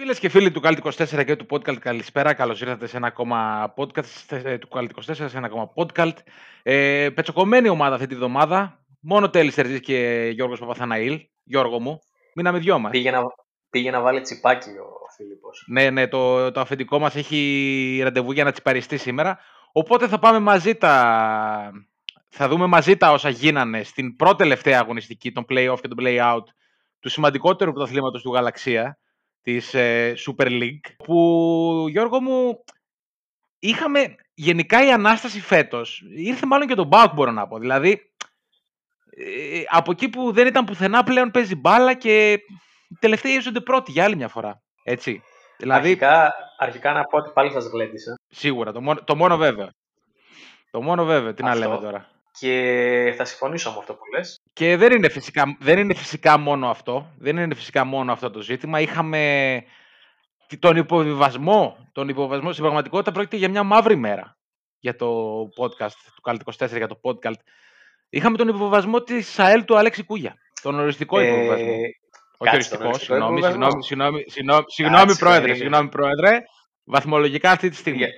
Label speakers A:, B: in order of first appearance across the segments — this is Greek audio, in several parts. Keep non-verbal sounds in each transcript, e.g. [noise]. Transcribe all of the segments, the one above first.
A: Φίλες και φίλοι του Κάλτ 24 και του podcast, καλησπέρα. Καλώς ήρθατε σε ένα ακόμα podcast ε, του Κάλτ 24, σε ένα ακόμα podcast. Ε, πετσοκομμένη ομάδα αυτή τη βδομάδα. Μόνο Τέλης Τερζής και Γιώργος Παπαθαναήλ. Γιώργο μου, μείναμε δυο μας.
B: Πήγε να, πήγε να βάλει τσιπάκι ο Φίλιππος.
A: Ναι, ναι, το, το αφεντικό μας έχει ραντεβού για να τσιπαριστεί σήμερα. Οπότε θα πάμε μαζί τα. Θα δούμε μαζί τα όσα γίνανε στην πρώτη τελευταία αγωνιστική, τον play-off και τον play-out του σημαντικότερου πρωταθλήματος του Γαλαξία, της ε, Super League, που Γιώργο μου είχαμε γενικά η Ανάσταση φέτος. Ήρθε μάλλον και τον Μπάουκ μπορώ να πω. Δηλαδή, ε, από εκεί που δεν ήταν πουθενά πλέον παίζει μπάλα και οι τελευταίοι ίζονται πρώτοι για άλλη μια φορά. Έτσι. Δηλαδή,
B: Αρχικά, αρχικά να πω ότι πάλι σας γλέντισα.
A: σίγουρα, το μόνο, το μόνο βέβαιο. Το μόνο βέβαιο, τι να
B: Αυτό.
A: λέμε τώρα.
B: Και θα συμφωνήσω με αυτό που λες.
A: Και δεν είναι, φυσικά, δεν είναι φυσικά μόνο αυτό. Δεν είναι φυσικά μόνο αυτό το ζήτημα. Είχαμε και τον υποβιβασμό. Τον υποβιβασμό. Στην πραγματικότητα πρόκειται για μια μαύρη μέρα για το podcast του Κάλτ 24, για το podcast. Είχαμε τον υποβιβασμό της ΑΕΛ του Αλέξη Κούγια. Τον οριστικό υποβιβασμό.
B: Ε,
A: Όχι
B: κάτσε, τον
A: οριστικό,
B: οριστικό
A: συγγνώμη,
B: υποβιβασμό.
A: συγγνώμη, συγγνώμη, συγγνώμη, συγγνώμη,
B: Κάτσε,
A: πρόεδρε,
B: περίμενε.
A: συγγνώμη, πρόεδρε. Βαθμολογικά αυτή τη στιγμή.
B: Για-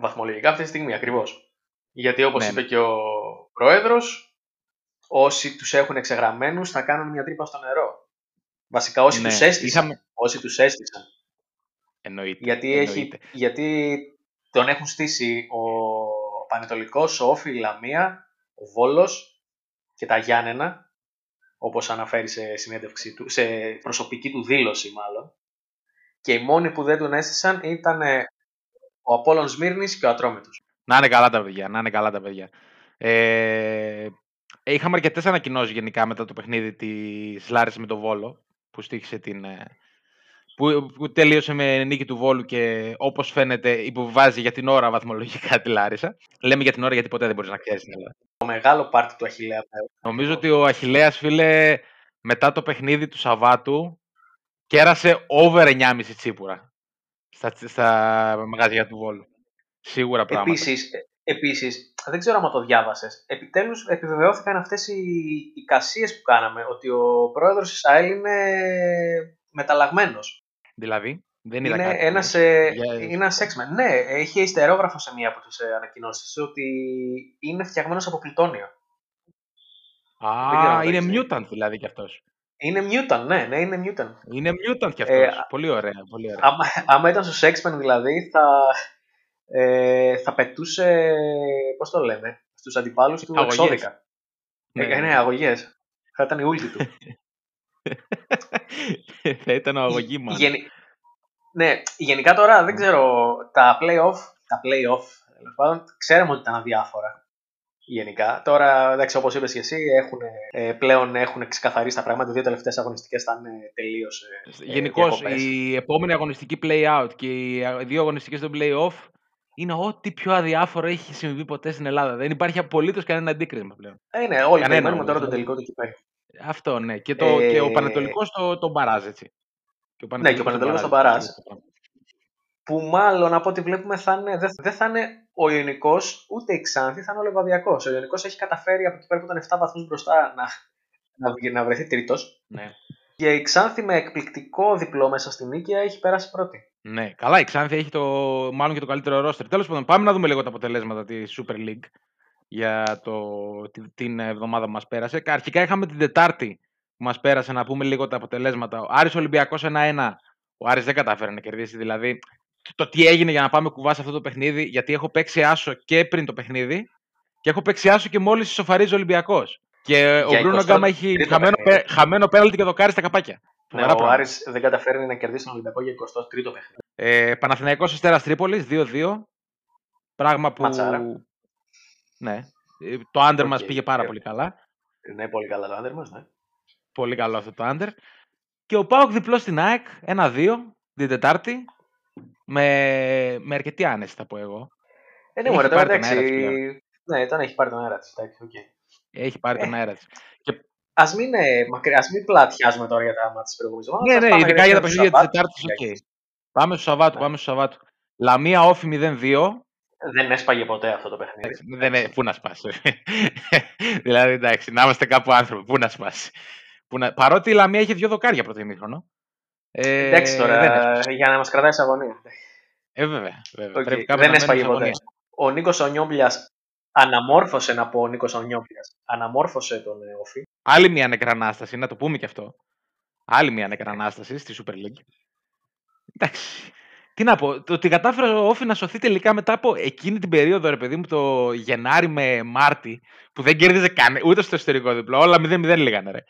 B: βαθμολογικά αυτή τη στιγμή ακριβώς. Γιατί όπως
A: Ναι,
B: είπε
A: ναι.
B: και ο Πρόεδρος, όσοι τους έχουν εξεγραμμένους θα κάνουν μια τρύπα στο νερό. Βασικά όσοι
A: Ναι,
B: τους έστησαν.
A: είχαμε-
B: Όσοι τους έστησαν.
A: Εννοείται.
B: Γιατί,
A: εννοείται.
B: έχει, γιατί τον έχουν στήσει ο Πανετολικός, ο Όφη, η Λαμία, ο Βόλος και τα Γιάννενα, όπως αναφέρει σε, συνέντευξή του, σε προσωπική του δήλωση μάλλον. Και οι μόνοι που δεν τον έστησαν ήταν ε, ο Απόλλων Σμύρνης και ο Ατρόμητος.
A: Να είναι καλά τα παιδιά, να είναι καλά τα παιδιά. Ε, είχαμε αρκετές ανακοινώσεις γενικά μετά το παιχνίδι της Λάρισα με τον Βόλο, που στήχησε την. ε, Που, που τελείωσε με νίκη του Βόλου και όπως φαίνεται υποβιβάζει για την ώρα βαθμολογικά τη Λάρισα. Λέμε για την ώρα γιατί ποτέ δεν μπορείς να ξέρεις την Ελλάδα.
B: Το μεγάλο πάρτι του Αχιλέα.
A: Νομίζω ότι ο Αχηλέας φίλε μετά το παιχνίδι του Σαββάτου κέρασε over 9,5 τσίπουρα στα, στα μαγαζιά του Βόλου. Σίγουρα πράγματα.
B: Επίσης, ε, επίσης, δεν ξέρω αν το διάβασες, επιτέλους επιβεβαιώθηκαν αυτές οι εικασίες που κάναμε, ότι ο πρόεδρος της ΑΕΛ είναι μεταλλαγμένος.
A: Δηλαδή, δεν είδα
B: Είναι
A: κάτι.
B: ένας, ε,
A: Για-
B: είναι ένας X-Men. Ναι, έχει ιστερόγραφο σε μία από τις ε, ανακοινώσεις ότι είναι φτιαγμένος από πλουτόνιο. Δεν ξέρω
A: Α,
B: αν το
A: είναι
B: έχεις δει.
A: mutant δηλαδή κι αυτός.
B: Είναι mutant, ναι, ναι, είναι mutant.
A: Είναι mutant κι αυτός.
B: Ε,
A: πολύ ωραία, πολύ ωραία.
B: Άμα, άμα ήταν στους X-Men δηλαδή, θα, ε, θα πετούσε, πώς το λέμε, στους αντιπάλους του
A: Αγωγές.
B: εξώδικα.
A: Ναι.
B: Ναι, ναι, αγωγές. Θα ήταν η ούλτη του. [laughs]
A: Θα ήταν ο αγωγή μας.
B: Γενι... Ναι, γενικά τώρα δεν ξέρω, τα play-off, τα play-off, τέλος πάντων, ξέραμε ότι ήταν αδιάφορα. Γενικά. Τώρα, εντάξει, όπως είπες και εσύ, έχουν, ε, πλέον έχουν ξεκαθαρίσει τα πράγματα. Οι δύο τελευταίες αγωνιστικές θα είναι τελείως ε,
A: Γενικώς,
B: διακοπές.
A: η επόμενη αγωνιστική play-out και οι α- οι δύο αγωνιστικές στο play-off είναι ό,τι πιο αδιάφορο έχει συμβεί ποτέ στην Ελλάδα. Δεν υπάρχει απολύτως κανένα αντίκρισμα πλέον.
B: Ε, ναι, όλοι
A: Κανένα
B: περιμένουμε
A: όμως,
B: τώρα το
A: δηλαδή.
B: τελικό του κυπέλου.
A: Αυτό, ναι. Και, το,
B: Ε,
A: και ο Πανετολικός το, το μπαράζ, έτσι. Και ο
B: Ναι, και ο Πανετολικός
A: τον
B: τον μπαράζ. Που μάλλον από ό,τι βλέπουμε θα είναι, δεν, δεν θα είναι ο Ιωνικός ούτε η Ξάνθη, θα είναι ο Λεβαδιακός. Ο Ιωνικός έχει καταφέρει από εκεί πέρα που ήταν 7 βαθμούς μπροστά να, να, βγει- να βρεθεί τρίτος.
A: Ναι.
B: Και η Ξάνθη με εκπληκτικό διπλό μέσα στην νίκαια έχει περάσει πρώτη.
A: Ναι, καλά, η Ξάνθη έχει το, μάλλον και το καλύτερο ρόστερ. Τέλος πάντων, πάμε να δούμε λίγο τα αποτελέσματα της Super League για το, τη- την εβδομάδα που μας πέρασε. Αρχικά είχαμε την Τετάρτη που μας πέρασε να πούμε λίγο τα αποτελέσματα. Ο Άρης Ολυμπιακός 1-1. Ο Άρης δεν κατάφερε να κερδίσει. Δηλαδή, το τι έγινε για να πάμε κουβάς σε αυτό το παιχνίδι, γιατί έχω παίξει άσο και πριν το παιχνίδι και έχω παίξει άσο και μόλις ισοφαρίζει ο Ολυμπιακός. Και ο
B: Για
A: Μπρούνο
B: 23
A: Γκάμα έχει
B: τρίτο
A: χαμένο,
B: παιχνίδι.
A: πέ- χαμένο πέναλτι και δοκάρι στα καπάκια.
B: Ναι,
A: Φοβερά
B: ο
A: πράγματα.
B: Άρης δεν καταφέρνει να κερδίσει τον Ολυμπιακό για 23ο παιχνίδι.
A: Ε, Παναθηναϊκός Αστέρας Τρίπολης 2-2. Πράγμα που.
B: Ματσάρα.
A: Ναι. Ε, Το άντερ
B: Οκ,
A: μας πήγε πάρα
B: ε.
A: πολύ καλά.
B: Ναι, πολύ καλά το άντερ μας. Ναι.
A: Πολύ καλό αυτό το άντερ. Και ο Πάοκ διπλό στην ΑΕΚ 1-2 την Τετάρτη. με, με αρκετή άνεση θα πω εγώ.
B: Ε, ναι,
A: Έχει
B: μωρέ, τώρα
A: πάρει τον
B: εντάξει.
A: αέρα της
B: Ναι, τώρα έχει πάρει τον αέρα της. εντάξει, οκ.
A: Έχει πάρει τον
B: Ε,
A: αέρα της. Και,
B: Ας μην, ε, μακριά, ας μην πλατιάζουμε τώρα για τα μάτια της προηγούμενης εβδομάδας.
A: ναι,
B: Ας
A: ναι,
B: πάμε
A: ειδικά για τα
B: το
A: παιχνίδια της
B: Σαββάτου,
A: Τετάρτης, οκ.
B: Κυριακής.
A: Πάμε στο Σαββάτου,
B: Ναι.
A: πάμε στο Σαββάτου. Λαμία ΟΦΗ 0-2.
B: Δεν έσπαγε ποτέ αυτό το παιχνίδι.
A: Εντάξει, Δεν, είναι- πού να σπάσει. [laughs] δηλαδή, εντάξει, να είμαστε κάπου άνθρωποι. Πού να σπάσει. Πού να... Παρότι η Λαμία είχε δύο δοκάρια πρώτο ημίχρονο. Ε,
B: Εντάξει τώρα,
A: Δεν έσπασε.
B: για να μας κρατάει σε αγωνία.
A: Ε, βέβαια. βέβαια.
B: Οκ,
A: Πρέπει κάποιος
B: Δεν
A: να
B: έσπαγε
A: μένει σε
B: ποτέ.
A: αγωνία.
B: Ο Νίκος ο Νιόπλιας αναμόρφωσε, να πω, ο Νίκος ο Νιόπλιας, αναμόρφωσε τον ε, ΟΦΗ.
A: Άλλη μια νεκρανάσταση, να το πούμε και αυτό. Άλλη μια νεκρανάσταση στη Super League. Εντάξει. Τι να πω, το ότι κατάφερε ο Όφη να σωθεί τελικά μετά από εκείνη την περίοδο, ρε παιδί μου, το Γενάρη με Μάρτι, που δεν κέρδιζε καν, ούτε στο εσωτερικό διπλό, όλα 0-0 λέγανε, ρε.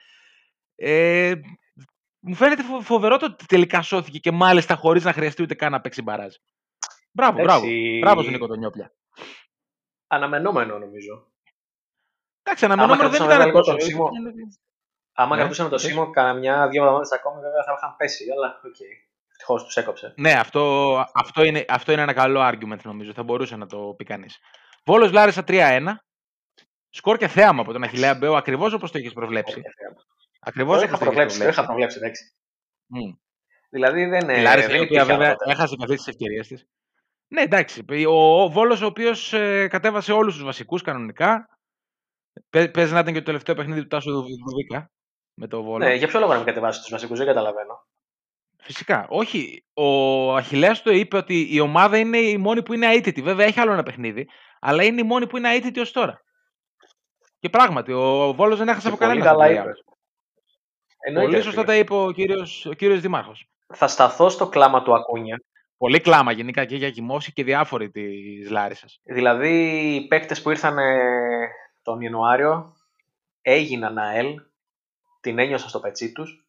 A: Ε, μου φαίνεται φο- φοβερό το ότι τελικά σώθηκε και μάλιστα χωρίς να χρειαστεί ούτε καν να παίξει μπαράζ. Μπράβο, μπράβο.
B: Εντάξει.
A: Μπράβο στον Νίκο Τονιόπλια.
B: Αναμενόμενο νομίζω.
A: Εντάξει, αναμενόμενο δεν
B: κρατούσαμε
A: ήταν
B: λίγο
A: τόσο.
B: το Σίμω. Άμα
A: Ναι,
B: κρατούσαμε το
A: πες.
B: Σίμω καμιά δύο εβδομάδες ακόμη βέβαια θα είχαν πέσει, αλλά οκ. Ευτυχώς τους έκοψε.
A: Ναι, αυτό, αυτό, είναι, αυτό είναι ένα καλό argument νομίζω. Θα μπορούσε να το πει κανείς. Βόλος Λάρισα 3-1. Σκορ και θέαμα από τον Αχηλέα Μπέο, ακριβώς όπως το είχε προβλέψει. Ακριβώς
B: Το
A: όπως
B: είχα
A: το είχε
B: προβλέψει, το
A: προβλέψει.
B: είχα προβλέψει, εντάξει.
A: Μμ.
B: Δηλαδή δεν,
A: Η
B: ε,
A: Λάρισα,
B: δεν
A: η οποία
B: υπήρχε
A: βέβαια
B: άλλο τότε.
A: έχασε και αυτέ τις ευκαιρίες της. Ναι, εντάξει. Ο, ο Βόλος, ο οποίος κατέβασε όλους τους βασικούς κανονικά. Πε- Παίζει να ήταν και το τελευταίο παιχνίδι του Τάσου Δουδίκα με το Βόλο.
B: Ναι, για ποιο λόγο να μην κατεβάσει τους βασικούς, δεν καταλαβαίνω.
A: Φυσικά. Όχι. Ο Αχιλέας το είπε ότι η ομάδα είναι η μόνη που είναι αίτητη. Βέβαια έχει άλλο ένα παιχνίδι, αλλά είναι η μόνη που είναι αίτητη ως τώρα. Και πράγματι, ο Βόλος δεν έχασε
B: Και
A: από
B: πολύ
A: κανένα.
B: καλά
A: στα
B: είπε.
A: play-outs.
B: Εννοείται,
A: Πολύ
B: ρε
A: σωστά
B: φίλε.
A: τα είπε ο κύριος, ο κύριος Δήμαρχος.
B: Θα σταθώ στο κλάμα του Ακούνια.
A: Πολύ κλάμα γενικά και για Κιμόση και διάφοροι της Λάρισας.
B: Δηλαδή οι παίκτες που ήρθαν ε, τον Ιανουάριο έγιναν ΑΕΛ, την ένιωσαν στο πετσί τους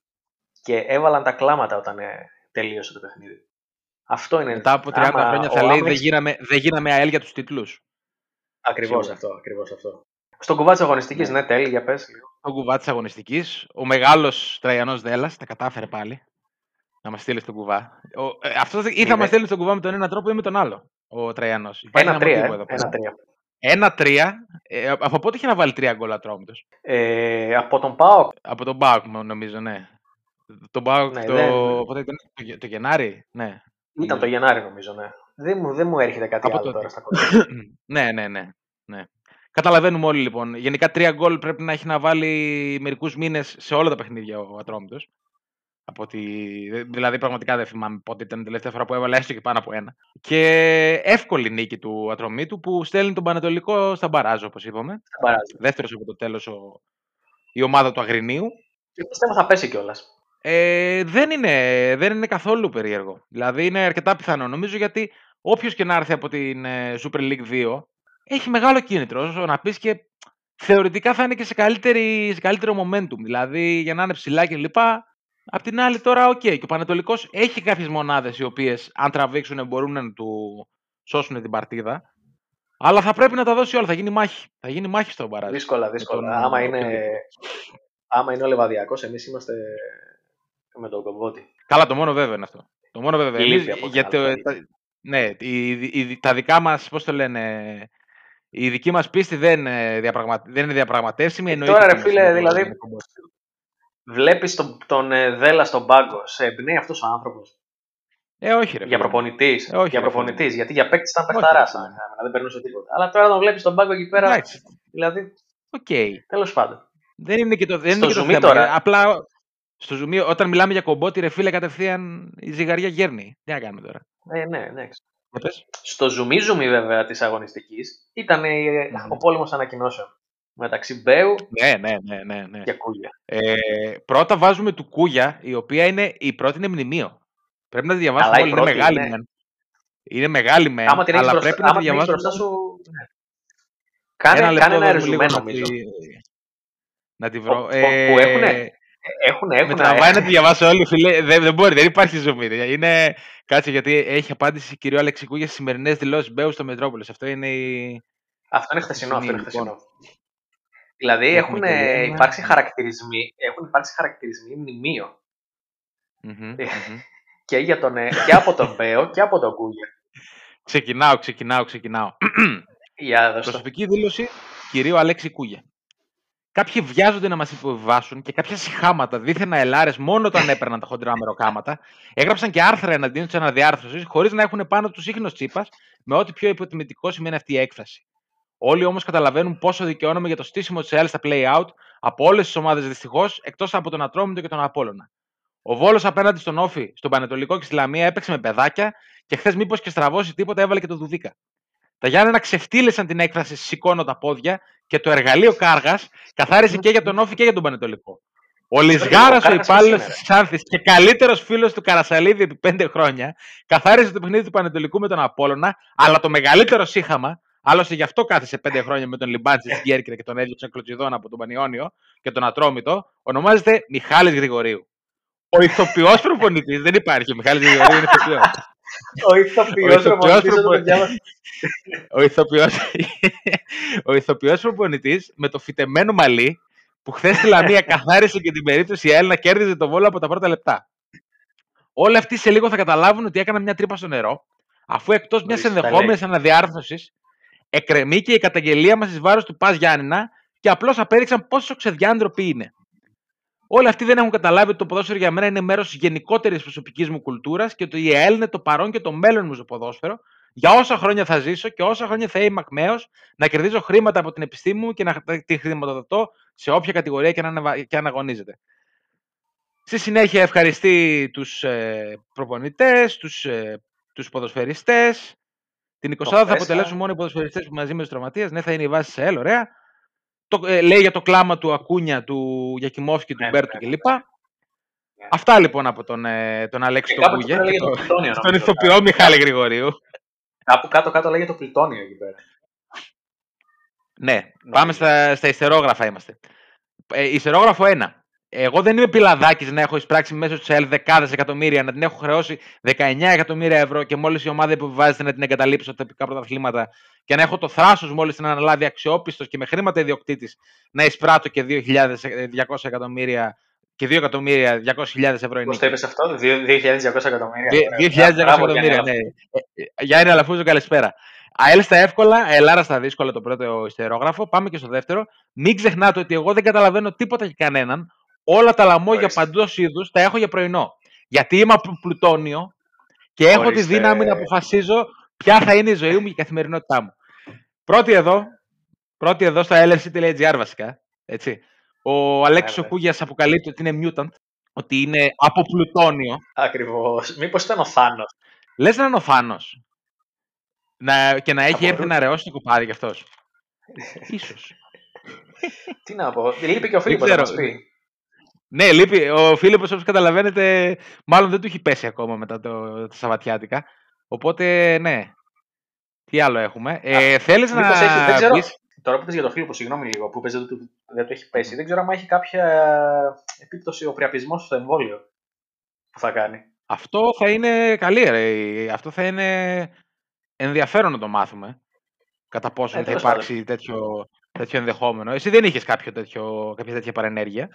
B: και έβαλαν τα κλάματα όταν ε, τελείωσε το παιχνίδι. Αυτό είναι.
A: Μετά από 30
B: άμα
A: χρόνια
B: ο
A: θα λέει
B: Άμεξ-
A: δεν γίναμε, δεν γίναμε ΑΕΛ για τους τίτλους.
B: Ακριβώς
A: Σίγουρα.
B: αυτό, ακριβώς αυτό. Στον κουβά της αγωνιστικής,
A: Ναι.
B: ναι, τέλει, για πες. λίγο.
A: Ο κουβά της αγωνιστικής. Ο μεγάλος Τραϊανός Δέλλας τα κατάφερε πάλι να μας στείλεις στον κουβά. Ο, ε, αυτός ή θα
B: Μηδέ-
A: μας στείλεις στον κουβά με τον ένα τρόπο ή με τον άλλο. Ο Τραϊανός. Υπάρχει
B: Ένα
A: ένα
B: τρία,
A: μοτίβο
B: ε,
A: εδώ πέρα.
B: ένα τρία.
A: Ένα-τρία. Ε, από πότε είχε να βάλει τρία γκολ ατρόμητος;
B: Ε, από τον ΠΑΟΚ,
A: Από τον Μπάουκ νομίζω, ναι. Τον Μπάουκ
B: Ναι,
A: το,
B: δεν-
A: πότε ήταν, το, Γε- το Γενάρη, ναι.
B: ήταν το Γενάρη νομίζω, ναι. Δεν μου, δεν μου έρχεται κάτι
A: Από
B: άλλο
A: τότε.
B: τώρα στα κοντά. [clears throat]
A: ναι, ναι, ναι, ναι. Καταλαβαίνουμε όλοι λοιπόν. Γενικά τρία γκολ πρέπει να έχει να βάλει μερικούς μήνες σε όλα τα παιχνίδια ο Ατρόμητος. Από ότι, δηλαδή πραγματικά δεν θυμάμαι πότε ήταν η τελευταία φορά που έβαλε έστω και πάνω από ένα. Και εύκολη νίκη του Ατρομήτου που στέλνει τον Πανετολικό στα μπαράζ όπως είπαμε.
B: Δεν παράζει.
A: Δεύτερος από το τέλος η ομάδα του Αγρινίου.
B: Και πιστεύω θα πέσει κιόλας.
A: Ε, δεν, είναι, δεν είναι καθόλου περίεργο. Δηλαδή είναι αρκετά πιθανό. Νομίζω γιατί όποιος και να έρθει από την ε, Super League 2 έχει μεγάλο κίνητρο. Όσο να πεις και θεωρητικά θα είναι και σε, καλύτερη, σε καλύτερο momentum. Δηλαδή για να είναι ψηλά κλπ. Απ' την άλλη τώρα, οκ. Και ο Πανετολικός έχει κάποιες μονάδες οι οποίες αν τραβήξουν μπορούν να του σώσουν την παρτίδα. Αλλά θα πρέπει να τα δώσει όλα. Θα γίνει μάχη. Θα γίνει μάχη στο μπαράζ.
B: Δύσκολα, δύσκολα.
A: τον,
B: άμα,
A: ε,
B: είναι,
A: οποιοδήποτε.
B: άμα είναι ο Λεβαδειακός, εμείς είμαστε με τον Κομπότη.
A: Καλά, το μόνο βέβαιο είναι αυτό. Το μόνο βέβαιο.
B: Λείπει
A: Εμείς,
B: από την
A: γιατί,
B: άλλη.
A: τα, ναι, η, η- τα δικά μας, πώς το λένε, η δική μας πίστη δεν, ε, διαπραγμα, δεν είναι διαπραγματεύσιμη.
B: Ε,
A: εννοείται
B: τώρα, ρε
A: ότι
B: φίλε,
A: είναι το-
B: δηλαδή,
A: είναι κομπό.
B: Βλέπεις τον, τον ε, Δέλα στον πάγκο. Σε εμπνέει αυτός ο άνθρωπος;
A: Ε, όχι ρε.
B: Για
A: φίλε.
B: προπονητής.
A: Ε, όχι,
B: για
A: ρε,
B: προπονητής.
A: φίλε.
B: Γιατί για παίκτης ήταν
A: Όχι,
B: παιχταράς.
A: ρε, φίλε.
B: Δεν περνούσε τίποτα. Αλλά τώρα τον βλέπεις στον πάγκο εκεί πέρα.
A: Εντάξει,
B: Δηλαδή,
A: οκ.
B: τέλος πάντων.
A: Δεν είναι και το, δεν
B: Στο
A: είναι και το
B: zoom
A: θέμα.
B: τώρα.
A: Ε, Απλά στο zoom, όταν μιλάμε για κομπότη, ρε φίλε, κατευθείαν η ζυγαριά γέρνει. Τι να κάνουμε τώρα;
B: Ε, ναι, ναι.
A: Για πες.
B: Στο ζουμί-ζουμί βέβαια της αγωνιστικής ήταν ε,
A: Μμμ.
B: ο πόλεμος ανακοινώσεων. Μεταξύ Μπέου
A: Ναι, ναι, ναι, ναι. ναι.
B: και Κούλια.
A: Ε, πρώτα βάζουμε του Κούγια, η οποία είναι, η πρώτη είναι μνημείο. Πρέπει να τη διαβάσουμε
B: Καλά, η
A: όλοι. Είναι
B: πρώτη
A: μεγάλη
B: είναι.
A: μεν. Είναι μεγάλη μεν,
B: Άμα την έχεις
A: αλλά
B: μπροστά,
A: πρέπει να τη
B: άμα την έχεις
A: διαβάσουμε.
B: μπροστά σου. ναι. Κάνε ένα, κάνε ένα
A: δώσ' μου λίγο
B: ρεζουμέ
A: να
B: νομίζω.
A: τη, να τη βρω.
B: Που- που έχουνε- Έχουν,
A: με
B: έχουν.
A: τραβάει να τη διαβάσω όλοι, φίλε. Δεν, δεν μπορεί, δεν υπάρχει ζωή. Είναι... Κάτσε, γιατί έχει απάντηση κύριο Αλεξικού για σημερινές δηλώσεις Μπέου στο Μετρόπολο. Αυτό είναι η.
B: Αυτό είναι χθεσινό. Αυτό είναι
A: Λοιπόν.
B: χθεσινό. Δηλαδή
A: Έχουμε
B: έχουν
A: και
B: ε,
A: ένα-
B: υπάρξει χαρακτηρισμοί, έχουν υπάρξει χαρακτηρισμοί μνημείο.
A: Μμμ,
B: Ε,
A: μμμ.
B: και, για τον, ε, και από τον Μπέο και από τον Κούγια.
A: Ξεκινάω, ξεκινάω, ξεκινάω.
B: Για δώστε.
A: Προσωπική δήλωση κυρίου Αλέξη Κούγια. Κάποιοι βιάζονται να μας υποβιβάσουν και κάποια συχάματα δίθεν αελάρες μόνο όταν έπαιρναν τα χοντρά μεροκάματα, έγραψαν και άρθρα εναντίον της αναδιάρθρωσης χωρίς να έχουν πάνω τους ίχνος τσίπας με ό,τι πιο υποτιμητικό σημαίνει αυτή η έκφραση. Όλοι όμως καταλαβαίνουν πόσο δικαιώνομαι για το στήσιμο της ΕΛ στα play out από όλες τις ομάδες δυστυχώς εκτός από τον Ατρόμητο και τον Απόλωνα. Ο Βόλος απέναντι στον Όφη, στον Πανετολικό και στη Λαμία έπαιξε με παιδάκια και χθες μήπως και στραβώσει τίποτα έβαλε και το Δουδίκα. Τα Γιάννενα ξεφτύλισαν την έκφραση Σηκώνω τα πόδια και το εργαλείο Κάργας καθάρισε και για τον Όφη και για τον Πανετολικό. Ο Λισγάρας, ο
B: Κάργας
A: υπάλληλος
B: ποιος
A: της Ξάνθη και καλύτερος φίλος του Καρασαλίδη επί πέντε χρόνια, καθάρισε το παιχνίδι του Πανετολικού με τον Απόλωνα, αλλά το μεγαλύτερο σύχαμα, άλλωστε γι' αυτό κάθισε πέντε χρόνια με τον Λιμπάντζη τη Γκέρκυρα και τον έδιωξε κλωτσιδόν από τον Πανιόνιο και τον Ατρόμητο, ονομάζεται Μιχάλης Γρηγορίου. Ο ηθοποιός προπονητής δεν υπάρχει. Ο Μιχάλης Γρηγορίου είναι ηθοποιός.
B: Ο ηθοποιός
A: ηθοποιός
B: προπονητής όταν
A: προπο-
B: το διάβασα.
A: ο ηθοποιός, ο ηθοποιός προπονητής με το φυτεμένο μαλλί που χθες στη Λαμία καθάρισε και την περίπτωση η Έλληνα κέρδιζε το βόλο από τα πρώτα λεπτά. Όλοι αυτοί σε λίγο θα καταλάβουν ότι έκαναν μια τρύπα στο νερό, αφού εκτός μιας
B: Ορίστε, τα
A: ενδεχόμενης αναδιάρθρωσης, εκρεμεί και η καταγγελία μας εις βάρος του Πας Γιάννηνα και απλώς απέδειξαν πόσο ξεδιάντροποι είναι. Όλοι αυτοί δεν έχουν καταλάβει ότι το ποδόσφαιρο για μένα είναι μέρος τη γενικότερης προσωπικής μου κουλτούρας και ότι η ΕΕΛ είναι το παρόν και το μέλλον μου στο ποδόσφαιρο. Για όσα χρόνια θα ζήσω και όσα χρόνια θα είμαι ακμαίος να κερδίζω χρήματα από την επιστήμη μου και να τη χρηματοδοτώ σε όποια κατηγορία και αν, αναβα- και αν αγωνίζεται. Στη συνέχεια ευχαριστεί τους ε, προπονητές, τους, ε, τους ποδοσφαιριστές. Την 20 θα
B: Προφέσα.
A: αποτελέσουν μόνο οι ποδοσφαιριστές που μαζί με τους τραυματίες. Ναι, θα είναι η βάση σε ΕΛ, ωραία. Το, ε, λέει για το κλάμα του Ακούνια, του Γιακιμόφσκι, του
B: Ναι,
A: Μπέρτου
B: ναι,
A: κλπ.
B: ναι.
A: Αυτά λοιπόν από τον, ε, τον Αλέξη
B: Και
A: τον
B: κάπου
A: Κούγια
B: εκεί
A: και
B: λέγεται το
A: το-
B: πλυτόνιο.
A: τον
B: νομίζω,
A: ηθοποιό
B: κάπου.
A: Μιχάλη Γρηγορίου.
B: Κάπου κάτω-κάτω λέγεται το πλυτόνιο εκεί πέρα.
A: Ναι, πάμε στα, στα ιστερόγραφα είμαστε. Ε, ιστερόγραφο 1. Εγώ δεν είμαι πιλαδάκι να έχω εισπράξει μέσω της ΕΛ δεκάδες εκατομμύρια, να την έχω χρεώσει 19 εκατομμύρια ευρώ και μόλις η ομάδα υποβιβάζεται να την εγκαταλείψει στα τοπικά πρωταθλήματα και να έχω το θράσος μόλις την αναλάβει αξιόπιστος και με χρήματα ιδιοκτήτης να εισπράττω και 2.200 εκατομμύρια και 2 εκατομμύρια 200.000 ευρώ η
B: Πώς
A: νίκη.
B: το είπες αυτό, 2.200 εκατομμύρια.
A: Δι-
B: Ωραία.
A: 2.200
B: Μπράβο,
A: εκατομμύρια,
B: Γιάννη,
A: ναι. Ε, ε, Γιάννη Αλαφούζο, καλησπέρα. ΑΕΛ στα εύκολα, Ελάρα στα δύσκολα το πρώτο ιστερόγραφο. Πάμε και στο δεύτερο. Μην ξεχνάτε ότι εγώ δεν καταλαβαίνω τίποτα για κανέναν. Όλα τα λαμόγια
B: Ορίστε.
A: παντός είδους τα έχω για πρωινό. Γιατί είμαι από πλουτόνιο και έχω τη
B: Ορίστε.
A: δύναμη να αποφασίζω ποια θα είναι η ζωή μου και η καθημερινότητά μου. Πρώτη εδώ, πρώτη εδώ στο LFC.gr βασικά. Έτσι. Ο Αλέξης
B: Βέβαια.
A: Οκούγιας αποκαλύπτει ότι είναι mutant, ότι είναι από πλουτόνιο.
B: Ακριβώς. Μήπως ήταν ο Θάνος.
A: Λες να είναι ο Φάνος. Να, και να έχει έρθει
B: μπορούσε.
A: να ρεώσει το κουπάρι κι αυτός. [laughs] Ίσως.
B: Τι να πω. Λείπει και ο Φίλιππος να
A: ξέρω.
B: μας πει.
A: Ναι, λείπει. Ο Φίλιππος, όπως καταλαβαίνετε, μάλλον δεν του έχει πέσει ακόμα μετά το, τα Σαββατιάτικα. Οπότε, ναι. Τι άλλο έχουμε; Ε, θέλεις να
B: Μήπως έχει- δεν ξέρω.
A: πεις...
B: Τώρα που είπες για τον Φίλιππο, συγγνώμη λίγο, που είπες δεν του, δεν του έχει πέσει. Δεν ξέρω αν έχει κάποια επίπτωση ο priapisμό στο εμβόλιο που θα κάνει.
A: Αυτό θα είναι καλή, ρε. Αυτό θα είναι ενδιαφέρον να το μάθουμε. Κατά πόσο
B: Ε,
A: θα
B: τέλος
A: υπάρξει τέτοιο, τέτοιο ενδεχόμενο. Εσύ δεν είχες κάποιο τέτοιο, κάποια τέτοια παρενέργεια.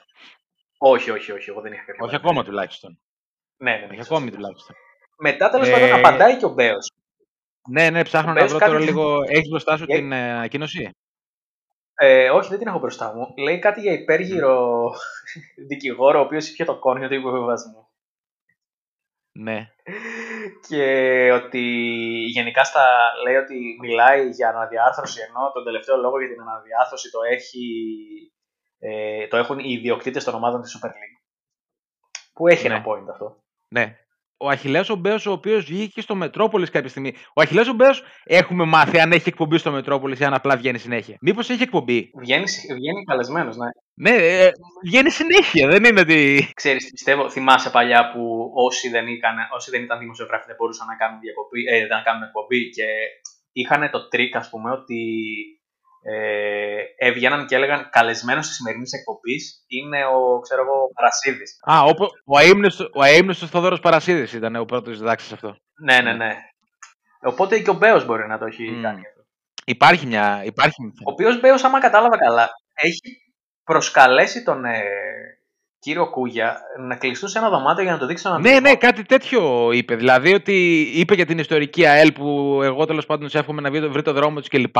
B: Όχι, όχι, όχι. Εγώ δεν είχα κάποια.
A: Όχι
B: παρέμβαση.
A: ακόμα τουλάχιστον.
B: Ναι, ναι, ναι.
A: Όχι
B: σωστά.
A: ακόμη τουλάχιστον.
B: Μετά τέλος
A: Ε,
B: πάντων απαντάει και ο Μπέος.
A: Ναι, ναι, ψάχνω
B: Ο
A: να
B: Μπέος
A: βρω τώρα
B: κάτι-
A: λίγο. Έχεις μπροστά σου
B: Για-
A: την ε, ανακοίνωση;
B: Ε, όχι, δεν την έχω μπροστά μου. Λέει κάτι για υπέργυρο [laughs] δικηγόρο, ο οποίος είχε το κόνιο του υποβιβασμού.
A: Ναι.
B: και ότι γενικά στα, λέει ότι μιλάει για αναδιάρθρωση ενώ τον τελευταίο λόγο για την αναδιάρθρωση το, έχει, ε, το έχουν οι ιδιοκτήτες των ομάδων της Super League. Που έχει
A: Ναι.
B: ένα point αυτό.
A: ναι. Ο Αχιλέας ο Μπέος, ο οποίος βγήκε στο Μετρόπολης κάποια στιγμή. Ο Αχιλέας ο Μπέος έχουμε μάθει αν έχει εκπομπή στο Μετρόπολης ή αν απλά βγαίνει συνέχεια. Μήπως έχει εκπομπή;
B: Βγαίνει, βγαίνει καλεσμένος, ναι.
A: Ναι, ε, βγαίνει συνέχεια. Δεν είναι ότι.
B: Ξέρεις, πιστεύω, θυμάσαι παλιά που όσοι δεν, είχαν, όσοι δεν ήταν δημοσιογράφοι δεν μπορούσαν να κάνουν, διακοπή, ε, να κάνουν εκπομπή και είχαν το τρικ, ας πούμε, ότι ε, έβγαιναν και έλεγαν καλεσμένος της σημερινής εκπομπής είναι ο, ξέρω εγώ, ο Παρασίδης.
A: Α, όπου, ο αείμνηστος, ο αείμνηστος Θόδωρος Παρασίδης ήταν ο πρώτος διδάξας αυτό.
B: Ναι, ναι, ναι. Οπότε και ο Μπέος μπορεί να το έχει
A: Μμ.
B: κάνει αυτό.
A: Υπάρχει μια. Υπάρχει μια...
B: Ο οποίος Μπέος, άμα κατάλαβα καλά, έχει προσκαλέσει τον ε, κύριο Κούγια να κλειστούν σε ένα δωμάτιο για να το δείξουν έναν
A: Ναι, ναι, κάτι τέτοιο είπε. Δηλαδή ότι είπε για την ιστορική ΑΕΛ που εγώ τέλος πάντων σε εύχομαι να βρει το, βρει το δρόμο της κλπ.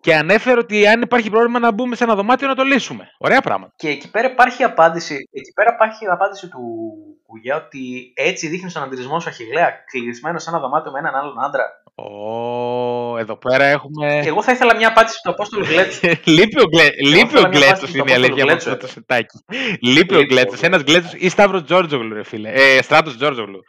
A: Και ανέφερε ότι αν υπάρχει πρόβλημα να μπούμε σε ένα δωμάτιο να το λύσουμε. Ωραία πράγματα.
B: Και εκεί πέρα υπάρχει απάντηση, εκεί πέρα υπάρχει η απάντηση του Κουγιά ότι έτσι δείχνει τον αντιρισμό σου Αχιλέα κλεισμένο σε ένα δωμάτιο με έναν άλλον άντρα.
A: Ω, εδώ πέρα έχουμε.
B: Και εγώ θα ήθελα μια απάντηση του Απόστολου Γκλέτσου. [laughs]
A: Λείπει ο, Γκλέ... Λείπει
B: θέλω
A: ο
B: μια
A: Γκλέτσος
B: βάση
A: είναι η
B: στο
A: αλήθεια από
B: Απόστολο
A: αυτό το σετάκι. Λείπει ο
B: Λείπει ο
A: Γκλέτσος. Ένας Γκλέτσος ή Σταύρος Τζόρτζογλου ρε φίλε. Ε, Στράτος Τζόρτζογλου.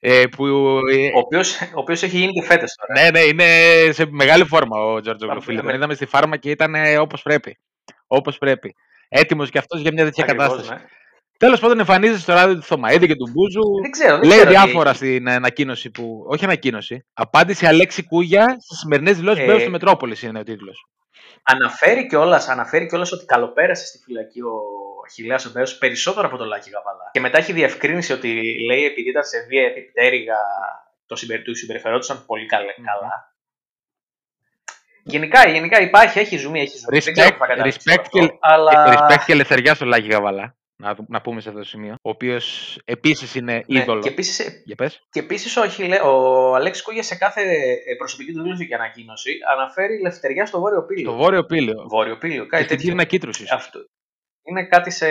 A: Ε, που, ε,
B: ο οποίος, ο οποίος έχει γίνει και φέτος τώρα.
A: ναι, ναι, είναι σε μεγάλη φόρμα ο Τζόρτζογλου
B: Μα,
A: φίλε.
B: με-
A: Τον είδαμε στη φάρμα και ήταν ε, όπως πρέπει. Όπως πρέπει. Έτοιμος και αυτός για μια τέτοια
B: Ακριβώς,
A: κατάσταση.
B: ναι.
A: Τέλος πάντων εμφανίζεται στο ράδιο του Θωμαίδη και του Μπούζου.
B: Δεν ξέρω, δεν
A: Λέει
B: ξέρω τι-
A: διάφορα στην ανακοίνωση που. Όχι ανακοίνωση. Απάντηση Αλέξη Κούγια στις σημερινές δηλώσεις
B: Ε,
A: Μπέου του Μετρόπολη είναι ο τίτλος.
B: Αναφέρει κιόλας, αναφέρει κιόλας ότι καλοπέρασε στη φυλακή ο Αχιλέας ο Μπέος περισσότερο από τον Λάκη Γαβαλά. Και μετά έχει διευκρίνηση ότι λέει επειδή ήταν σε βία επιπτέρυγα το συμπερι... του συμπεριφερόντουσαν πολύ καλέ- καλά. Γενικά, γενικά υπάρχει, έχει ζουμί, έχει ζουμί. Δεν ξέρω
A: Respect,
B: πού θα καταλήξει
A: respect,
B: αυτό,
A: και,
B: αλλά...
A: ε, respect και ελευθεριά στο Λάκη Γαβαλά. Να, δου- να πούμε σε αυτό το σημείο. Ο οποίος επίσης είναι
B: Ναι,
A: είδωλο.
B: και επίσης,
A: Για πες.
B: Και επίσης ο, Αχιλέ- ο Αλέξης Κούγιας σε κάθε ε, προσωπική του δήλωση και ανακοίνωση αναφέρει λευτεριά στο βόρειο πύλιο.
A: Το Βόρειο Πύλιο.
B: Βόρειο πύλιο,
A: Και
B: κάτι
A: στην
B: τέτοιο.
A: Κίτρινα Κίτρουση.
B: Αυτό. Είναι κάτι σε.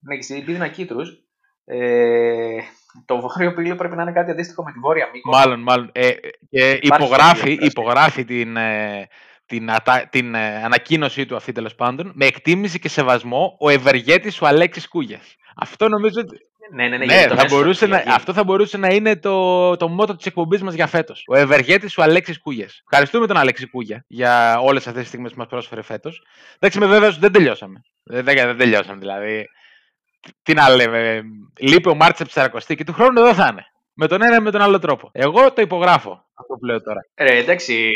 B: Ναι, και στην Πίδνα Κίτρους. Ε, το βόρειο πύλιο πρέπει να είναι κάτι αντίστοιχο με τη βόρεια Μήκο.
A: Μάλλον, μάλλον. Ε, και υπογράφει,
B: τέτοιο,
A: υπογράφει την, ε, την, ατα- την ε, ανακοίνωσή του αυτή τέλος πάντων με εκτίμηση και σεβασμό ο ευεργέτης ο Αλέξης Κούγιας. Αυτό νομίζω ότι
B: Ναι, ναι, ναι.
A: Ναι,
B: γιατί το
A: θα
B: μέσο
A: μπορούσε να,
B: φυλακή.
A: αυτό θα μπορούσε να είναι το, το μότο της εκπομπής μας για φέτος. Ο ευεργέτης ο Αλέξης Κούγιας. Ευχαριστούμε τον Αλέξη Κούγια για όλες αυτές τις στιγμές που μας πρόσφερε φέτος. Εντάξει, είμαι βέβαιος ότι δεν τελειώσαμε. Δεν, δεν, δεν τελειώσαμε δηλαδή. Τι να λέμε. Λείπει ο Μάρτσε Ψαρακοστή και του χρόνου εδώ θα είναι. Με τον ένα ή με τον άλλο τρόπο. Εγώ το υπογράφω. Αυτό που λέω τώρα.
B: Ρε, εντάξει.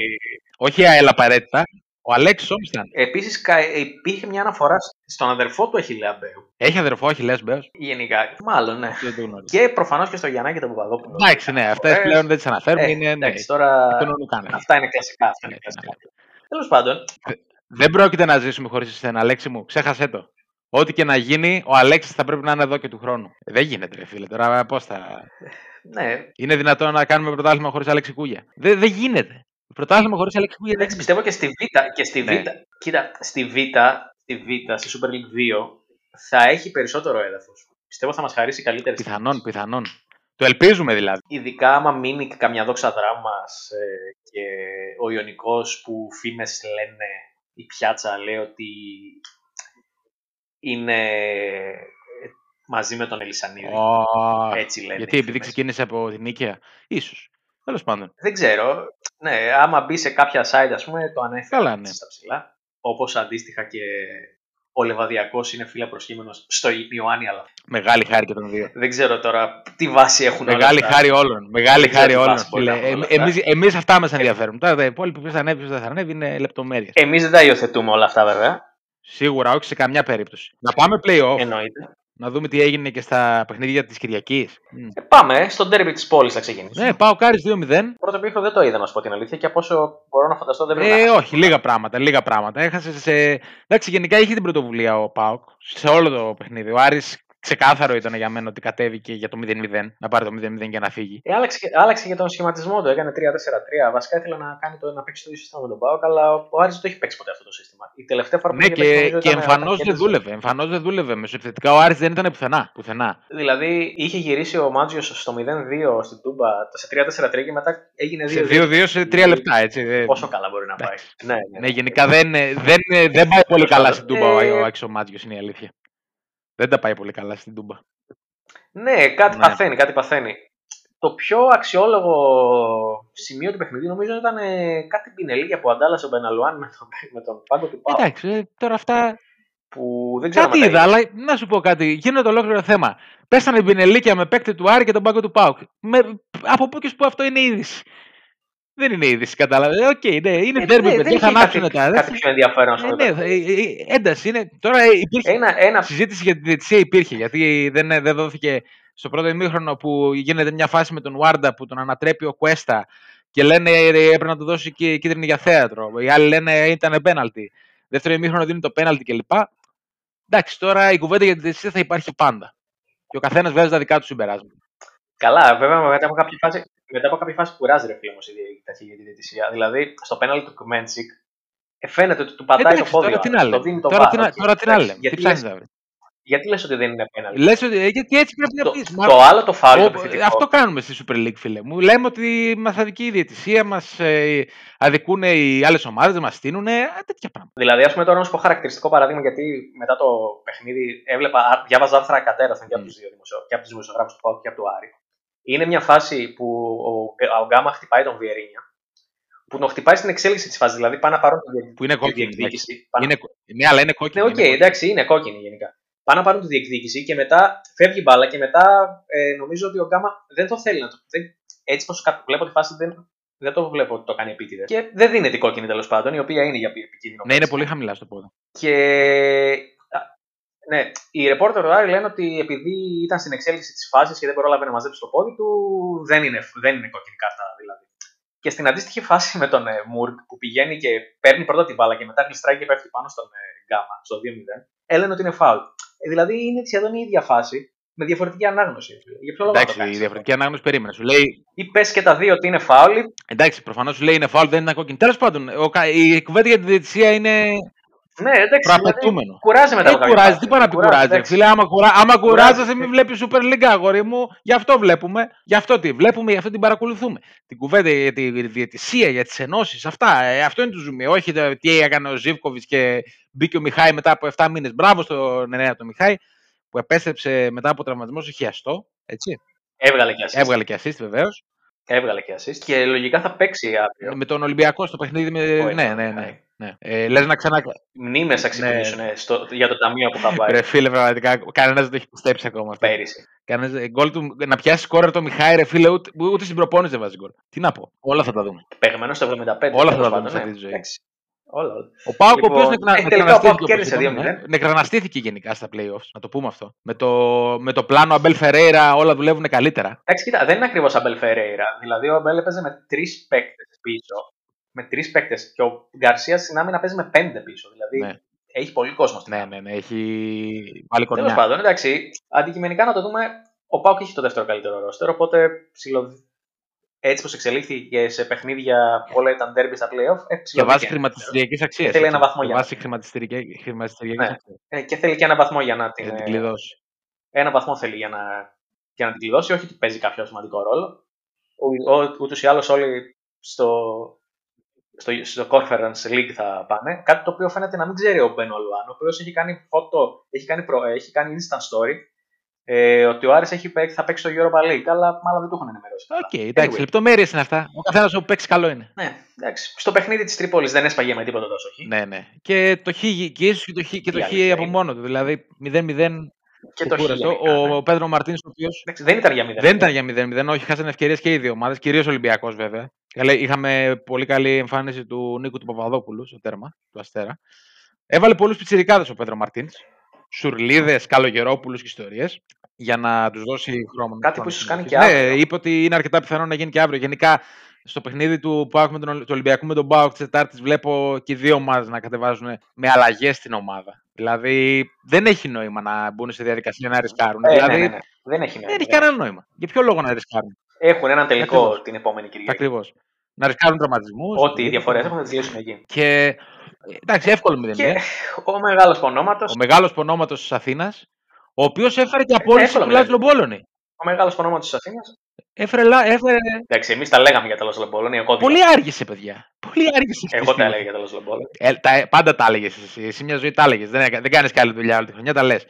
A: Όχι η ΑΕΛ απαραίτητα. Ο Αλέξη όμω ήταν.
B: Επίση υπήρχε μια αναφορά στον αδερφό του Αχιλέα Μπέου.
A: Έχει αδερφό, όχι Λέσμπεο.
B: Γενικά. Μάλλον, ναι.
A: Δεν το γνωρίζω.
B: Και προφανώς και στο Γιαννάκη τον Παπαδόπουλο.
A: Εντάξει, ναι, αυτές
B: Φορές.
A: πλέον δεν τις αναφέρουμε.
B: Ε,
A: είναι, ναι,
B: εντάξει, τώρα.
A: τον νου κάνανε.
B: Αυτά είναι κλασικά. Αυτά είναι
A: Ναι,
B: κλασικά.
A: ναι.
B: Τέλος πάντων,
A: Δεν πρόκειται να ζήσουμε χωρίς εσένα, Αλέξη μου. Ξέχασέ το. Ό,τι και να γίνει, ο Αλέξης θα πρέπει να είναι εδώ και του χρόνου. Ε, δεν γίνεται, ρε φίλε. Τώρα πώς θα.
B: Ναι.
A: Είναι δυνατόν να κάνουμε πρωτάθλημα χωρίς Αλέξη Κούγια. Δεν, δεν γίνεται. Πρωτάθλημα χωρίς Αλέξη Κούγια δεν
B: Εντάξει, πιστεύω και στη Β. Και στη Β.
A: Ναι.
B: Κοίτα, στη Β, στη Β, στη Super League 2, θα έχει περισσότερο έδαφος. Πιστεύω θα μας χαρίσει καλύτερη στιγμή.
A: Πιθανόν, πιθανόν. Το ελπίζουμε δηλαδή.
B: Ειδικά άμα μείνει και καμιά δόξα δράμας ε, και ο Ιωνικός που φήμες λένε, η πιάτσα λέει ότι είναι ε, μαζί με τον Ελισανίδη.
A: Ω,
B: Έτσι λένε.
A: γιατί
B: οι
A: επειδή
B: φήμες.
A: ξεκίνησε από την Νίκαια. Ίσως. Τέλος πάντων.
B: Δεν ξέρω. Ναι, άμα μπει σε κάποια site, ας πούμε, το ανέφερε
A: Καλά, ναι.
B: στα ψηλά. Όπως αντίστοιχα και ο Λεβαδιακός είναι φίλα προσχήμενος στο Ιωάννη, αλλά
A: Μεγάλη χάρη και των δύο.
B: δεν ξέρω τώρα τι βάση έχουν όλα
A: Μεγάλη
B: αυτά.
A: χάρη όλων. Μεγάλη
B: Δεν ξέρω
A: χάρη
B: τι
A: όλων.
B: βάση μπορεί να έχουν όλα αυτά.
A: Εμεί εμείς αυτά μας ενδιαφέρουν. Τώρα τα υπόλοιπα ποιο θα ανέβει, ποιο δεν θα ανέβει είναι λεπτομέρειες.
B: Εμείς δεν τα υιοθετούμε όλα αυτά βέβαια.
A: Σίγουρα, όχι σε καμιά περίπτωση. Να πάμε playoff.
B: Εννοείται.
A: Να δούμε τι έγινε και στα παιχνίδια της Κυριακής.
B: Ε, πάμε στο ντέρμπι της πόλης θα ξεκινήσουμε.
A: Ναι, πάω Κάρις 2-0.
B: Πρώτο επίχρονο δεν το είδα να σου πω την αλήθεια και από όσο μπορώ να φανταστώ δεν πρέπει
A: Ε,
B: να
A: όχι, λίγα πράγματα. Λίγα πράγματα. Έχασε σε. Εντάξει, γενικά είχε την πρωτοβουλία ο Πάοκ σε όλο το παιχνίδι. Ο Άρης ξεκάθαρο ήταν για μένα ότι κατέβηκε για το 0-0. Να πάρει το 0-0 και να φύγει.
B: Ε, άλλαξε, άλλαξε και τον σχηματισμό του. Έκανε 3-4-3. Βασικά ήθελα να, κάνει το, να παίξει το ίδιο σύστημα με τον Πάοκ, αλλά ο Άρης δεν το έχει παίξει ποτέ αυτό το σύστημα. Η τελευταία φορά που
A: Ναι,
B: είχε παίξει,
A: και,
B: νομίζω,
A: και
B: ήταν
A: εμφανώς
B: όταν
A: δεν
B: κέρδισε.
A: δούλευε. Εμφανώς δεν δούλευε. Μεσοεπιθετικά ο Άρης δεν ήταν πουθενά. πουθενά.
B: Δηλαδή είχε γυρίσει ο Μάτζιος στο 0-2 στην Τούμπα σε 3-4-3 και μετά έγινε 2-2.
A: Σε 2-2 σε 3 λεπτά, έτσι. δεν-
B: Πόσο καλά μπορεί να πάει.
A: Εντάξει.
B: Ναι, ναι.
A: Ναι, γενικά δεν, δεν, δεν πάει πολύ καλά στην Τούμπα ο-
B: Ε,
A: ο Άξιο Μάτζιος, είναι η αλήθεια. Δεν τα πάει πολύ καλά στην Τούμπα.
B: Ναι, κάτι
A: Ναι.
B: παθαίνει, κάτι παθαίνει. Το πιο αξιόλογο σημείο του παιχνιδιού νομίζω ήταν ε, κάτι μπινελίκια που αντάλλασε ο Μπεναλουάν με τον, με τον πάγκο του ΠΑΟΚ.
A: Εντάξει, ε, τώρα αυτά.
B: Που δεν ξέρω
A: Κάτι
B: μετά
A: είδα, αλλά να σου πω κάτι. Γίνεται ολόκληρο θέμα. Πέσανε μπινελίκια με παίκτη του Άρη και τον πάγκο του ΠΑΟΚ. Με, από πού κι ως πού αυτό είναι είδηση. Δεν είναι είδηση, κατάλαβες. Οκ, ναι, είναι
B: Ε,
A: ντέρμπι,
B: ναι,
A: παιδιά,
B: δεν
A: θα
B: είχε
A: ανάψουν
B: κάτι,
A: τα.
B: κάτι πιο ενδιαφέρον στο
A: Ε, ναι,
B: παιχνίδι.
A: ε, ε, ε, ένταση είναι. Τώρα ε, υπήρχε.
B: Ένα, ένα,
A: Συζήτηση για τη διαιτησία υπήρχε. Γιατί δεν, ε, δεν δόθηκε στο πρώτο ημίχρονο που γίνεται μια φάση με τον Βάρντα που τον ανατρέπει ο Κουέστα και λένε ε, έπρεπε να του δώσει και κίτρινη για θέατρο. Οι άλλοι λένε ήταν πέναλτι. Δεύτερο ημίχρονο δίνει το πέναλτι κλπ. Εντάξει, τώρα η κουβέντα για τη διαιτησία θα υπάρχει πάντα. Και ο καθένας βγάζει τα δικά του συμπεράσματα.
B: Καλά, βέβαια μετά από κάποια φάση, μετά από κάποια φάση κουράζει ρε φίλε όμως η ταχύ για τη διαιτησία. Δηλαδή στο πέναλ του Κμέντσικ ε, φαίνεται ότι του πατάει
A: Εντάξει,
B: το πόδι.
A: τώρα
B: ο
A: τι
B: άλλος,
A: να
B: το
A: λέμε.
B: δίνει το
A: Τώρα
B: βάρο.
A: τι να-
B: Και-
A: τώρα τι να
B: εντάξει,
A: λέμε. Τι
B: Γιατί,
A: ψάχνεις
B: λες,
A: να βρεις.
B: γιατί λες ότι δεν είναι πέναλ.
A: Λες ότι ε, γιατί έτσι πρέπει να
B: Το,
A: πεις.
B: το άλλο το φάουλ το
A: Ο-
B: επιθετικό.
A: αυτό κάνουμε στη Super League, φίλε μου. Λέμε ότι μας αδικεί η διαιτησία, μας ε, αδικούν οι άλλες ομάδες, μας στείλουν. τέτοια πράγματα.
B: Δηλαδή, ας πούμε τώρα να σου πω χαρακτηριστικό παράδειγμα, γιατί μετά το παιχνίδι έβλεπα, α, διάβαζα άρθρα κατέρασαν και από
A: Mm.
B: τους δύο δημοσιο, και από τους δημοσιογράφους του ΠΑΟΚ και από του Άρη. Είναι μια φάση που ο, ο Γκάμα χτυπάει τον Βιερίνια, που τον χτυπάει στην εξέλιξη της φάσης. Δηλαδή, πάνε να πάρουν τη δια-
A: Που είναι
B: τη
A: κόκκινη.
B: διεκδίκηση.
A: εντάξει.
B: Πάνε-
A: Είναι, ναι, αλλά είναι
B: Ναι,
A: κόκκινη.
B: οκ,
A: είναι κόκκινη.
B: εντάξει, είναι κόκκινη γενικά. Πάνε να πάρουν τη διεκδίκηση και μετά φεύγει η μπάλα και μετά ε, νομίζω ότι ο Γκάμα δεν το θέλει να το. Δεν, έτσι πως κα- βλέπω τη φάση δεν, δεν το βλέπω ότι το κάνει επίτηδες. Και δεν δίνεται η κόκκινη τέλος πάντων, η οποία είναι για επικίνδυνο.
A: Ναι, είναι
B: παίξιμο.
A: πολύ χαμηλά στο πόδι.
B: Και α, ναι, οι ρεπόρτερ του Άρη λένε ότι επειδή ήταν στην εξέλιξη της φάσης και δεν πρόλαβε να μαζέψει το πόδι του, δεν είναι, δεν είναι κόκκινη κάρτα δηλαδή. Και στην αντίστοιχη φάση με τον ε, Μουργκ που πηγαίνει και παίρνει πρώτα την μπάλα και μετά γλιστράει και πέφτει πάνω στον ε, Γκάμα, στο 2-0, έλεγαν ότι είναι φάουλ. Ε, δηλαδή είναι σχεδόν η ίδια φάση με διαφορετική ανάγνωση. Για ποιο λόγο να το
A: Εντάξει, η
B: κάνεις
A: διαφορετική ανάγνωση περίμενες. Σου λέει,
B: αυτό; Ή πες και τα δύο ότι είναι φάουλ,
A: εντάξει, προφανώς σου λέει είναι φάουλ, δεν είναι κόκκινη. Τέλος πάντων, ο, κα- η κουβέντα για τη διαιτησία είναι
B: ναι, εντάξει. Δηλαδή,
A: προαπαιτούμενο.
B: κουράζει μετά
A: Δεν
B: από κάποια
A: κουράζει,
B: φάση.
A: τι πάει να πει κουράζει. ρε
B: εντάξει.
A: Φίλε, άμα, κουρα... άμα
B: Κουράζει.
A: κουράζεσαι, μην βλέπεις Super League, αγόρι μου. Γι' αυτό βλέπουμε. Γι' αυτό τι βλέπουμε, γι' αυτό την παρακολουθούμε. Την κουβέντα για τη διαιτησία, για τις ενώσεις, αυτά. Ε, αυτό είναι το ζουμί. Όχι το τι έκανε ο Ζήβκοβιτ και μπήκε ο Μιχάη μετά από 7 μήνες. Μπράβο στον Ενέα τον Μιχάη που επέστρεψε μετά από τραυματισμό σε χιαστό. Έτσι.
B: Έβγαλε και assist.
A: Έβγαλε και assist βεβαίως.
B: Έβγαλε και assist. Και λογικά θα παίξει αύριο.
A: Με τον Ολυμπιακό στο παιχνίδι. Με...
B: Ο
A: Ναι,
B: Ενέα,
A: ναι,
B: ναι.
A: ναι. ναι. Ε, Λες να ξανά.
B: Μνήμες θα ξυπνήσουν στο, για το ταμείο που θα πάει
A: Ρε φίλε, πραγματικά κανένας δεν το έχει πιστέψει ακόμα αυτό.
B: πέρυσι.
A: Κανένας, ε, γκολ του, να πιάσει κόρε το Μιχάη, ρε φίλε, ούτε, ούτε στην προπόνηση δεν βάζει γκολ. Τι να πω. Όλα θα τα δούμε.
B: Παιγμένο στο 75.
A: Όλα θα
B: τέλος
A: τα δούμε
B: πάντων,
A: σε αυτή
B: ναι.
A: τη ζωή.
B: Εντάξει. Όλα, όλα.
A: Ο ΠΑΟΚ,
B: Λοιπόν,
A: ο οποίος
B: ε, τελικά ο ΠΑΟΚ κέρδισε 2-0.
A: νεκραναστήθηκε γενικά στα playoffs, να το πούμε αυτό. Με το, με το πλάνο Αμπέλ Φερέιρα όλα δουλεύουν καλύτερα.
B: Εντάξει, κοίτα, δεν είναι ακριβώς Αμπέλ Φερέιρα. Δηλαδή, ο Αμπέλ έπαιζε με τρεις παίκτες πίσω. Με τρεις παίκτες. Και ο Γκαρσία στην άμυνα παίζει με πέντε πίσω. Δηλαδή,
A: Ναι.
B: έχει πολύ κόσμο στην
A: Ναι, ναι, ναι, έχει βάλει
B: Τέλος
A: κορμιά.
B: πάντων, εντάξει, αντικειμενικά να το δούμε, ο ΠΑΟΚ έχει το δεύτερο καλύτερο ρόστερ, οπότε ψηλο... έτσι πως εξελίχθηκε σε παιχνίδια που όλα ήταν derby στα playoff, ε,
A: Και
B: ψηλοδίκαια
A: βάσει
B: είναι.
A: χρηματιστηριακή αξία.
B: Θέλει ένα βαθμό για να-
A: Βάσει χρηματιστηριακή χρηματιστηριακή
B: Ναι.
A: αξία.
B: Ε, και θέλει και ένα βαθμό για να την,
A: Για να την
B: ε,
A: κλειδώσει.
B: ένα βαθμό θέλει για να, για να την κλειδώσει, όχι ότι παίζει κάποιο σημαντικό ρόλο. Ο- ο- Ούτως ή άλλως όλοι στο, στο, στο Conference League θα πάνε. Κάτι το οποίο φαίνεται να μην ξέρει ο Μπεν Ολουάν, ο οποίος έχει κάνει φώτο, έχει κάνει, προ, έχει κάνει instant story ε, ότι ο Άρης έχει, παίξει- θα παίξει στο Europa League, αλλά μάλλον δεν το έχουν ενημερώσει.
A: Οκ, εντάξει,
B: Anyway.
A: λεπτομέρειες είναι αυτά. Ο καθένας που παίξει καλό είναι.
B: Ναι, εντάξει. Στο παιχνίδι της Τρίπολης δεν έσπαγε με τίποτα τόσο χ.
A: Ναι, ναι. Και το χ, και ίσως και το χ, και το
B: Τι
A: χ
B: αλήθεια
A: από
B: είναι.
A: μόνο του. Δηλαδή 0-0
B: Και το χ.
A: κούραστο.
B: γενικά, ναι.
A: Ο Πέδρο Μαρτίνς, ο οποίος
B: Εντάξει, δεν ήταν για 0.
A: δεν ήταν για 0-0, όχι, χάσανε ευκαιρίες και οι δύο ομάδες, κυρίως ο Ολυμπιακός βέβαια. Καλά, Είχαμε πολύ καλή εμφάνιση του Νίκου του Παπαδόπουλου στο τέρμα του Αστέρα. Έβαλε πολλούς πιτσιρικάδες ο Πέδρο Μαρτίνς. Σουρλίδες, Καλογερόπουλους και ιστορίες. Για να τους δώσει χρόνο.
B: Κάτι
A: χρόνο
B: που ίσως κάνει
A: συμμετοχής.
B: και
A: Ναι,
B: αύριο.
A: είπε ότι είναι αρκετά πιθανό να γίνει και αύριο. Γενικά στο παιχνίδι του Πάουκ με τον, Ολυ- του Ολυμπιακού με τον Πάουκ της Τετάρτης βλέπω και οι δύο ομάδες να κατεβάζουν με αλλαγές στην ομάδα. Δηλαδή δεν έχει νόημα να μπουν σε διαδικασία να ρισκάρουν.
B: Ε,
A: δηλαδή
B: ναι, ναι, ναι. Δεν έχει νόημα.
A: δεν έχει κανένα νόημα. Για ποιο λόγο να ρισκάρουν;
B: Έχουν έναν τελικό
A: Ακριβώς.
B: την επόμενη Κυριακή.
A: Ακριβώς. Να ρισκάρουν τραυματισμούς.
B: Ό,τι οι διαφορές έχουν θα τις λύσουν εκεί.
A: Και ε, εντάξει, εύκολο 0
B: Και ο μεγάλος πονόματο.
A: Ο μεγάλος πονόματο της Αθήνας, ο οποίος έφερε και απόλυση
B: εύκολο
A: του
B: μηδέν.
A: Λάζλο Μπόλωνη.
B: Ο μεγάλος πονόματο της Αθήνας.
A: Έφερε, λα- έφερε...
B: Εντάξει, εμείς τα λέγαμε για τα Λοσλομπόλων. Εγώ,
A: Πολύ άργησε, παιδιά. Πολύ άργησε.
B: εγώ τα έλεγα για τα Λοσλομπόλων.
A: Ε, τα, πάντα τα έλεγες εσύ. Εσύ μια ζωή τα έλεγες. Δεν, έκα- δεν κάνεις καλή δουλειά όλη τη χρονιά, τα λες.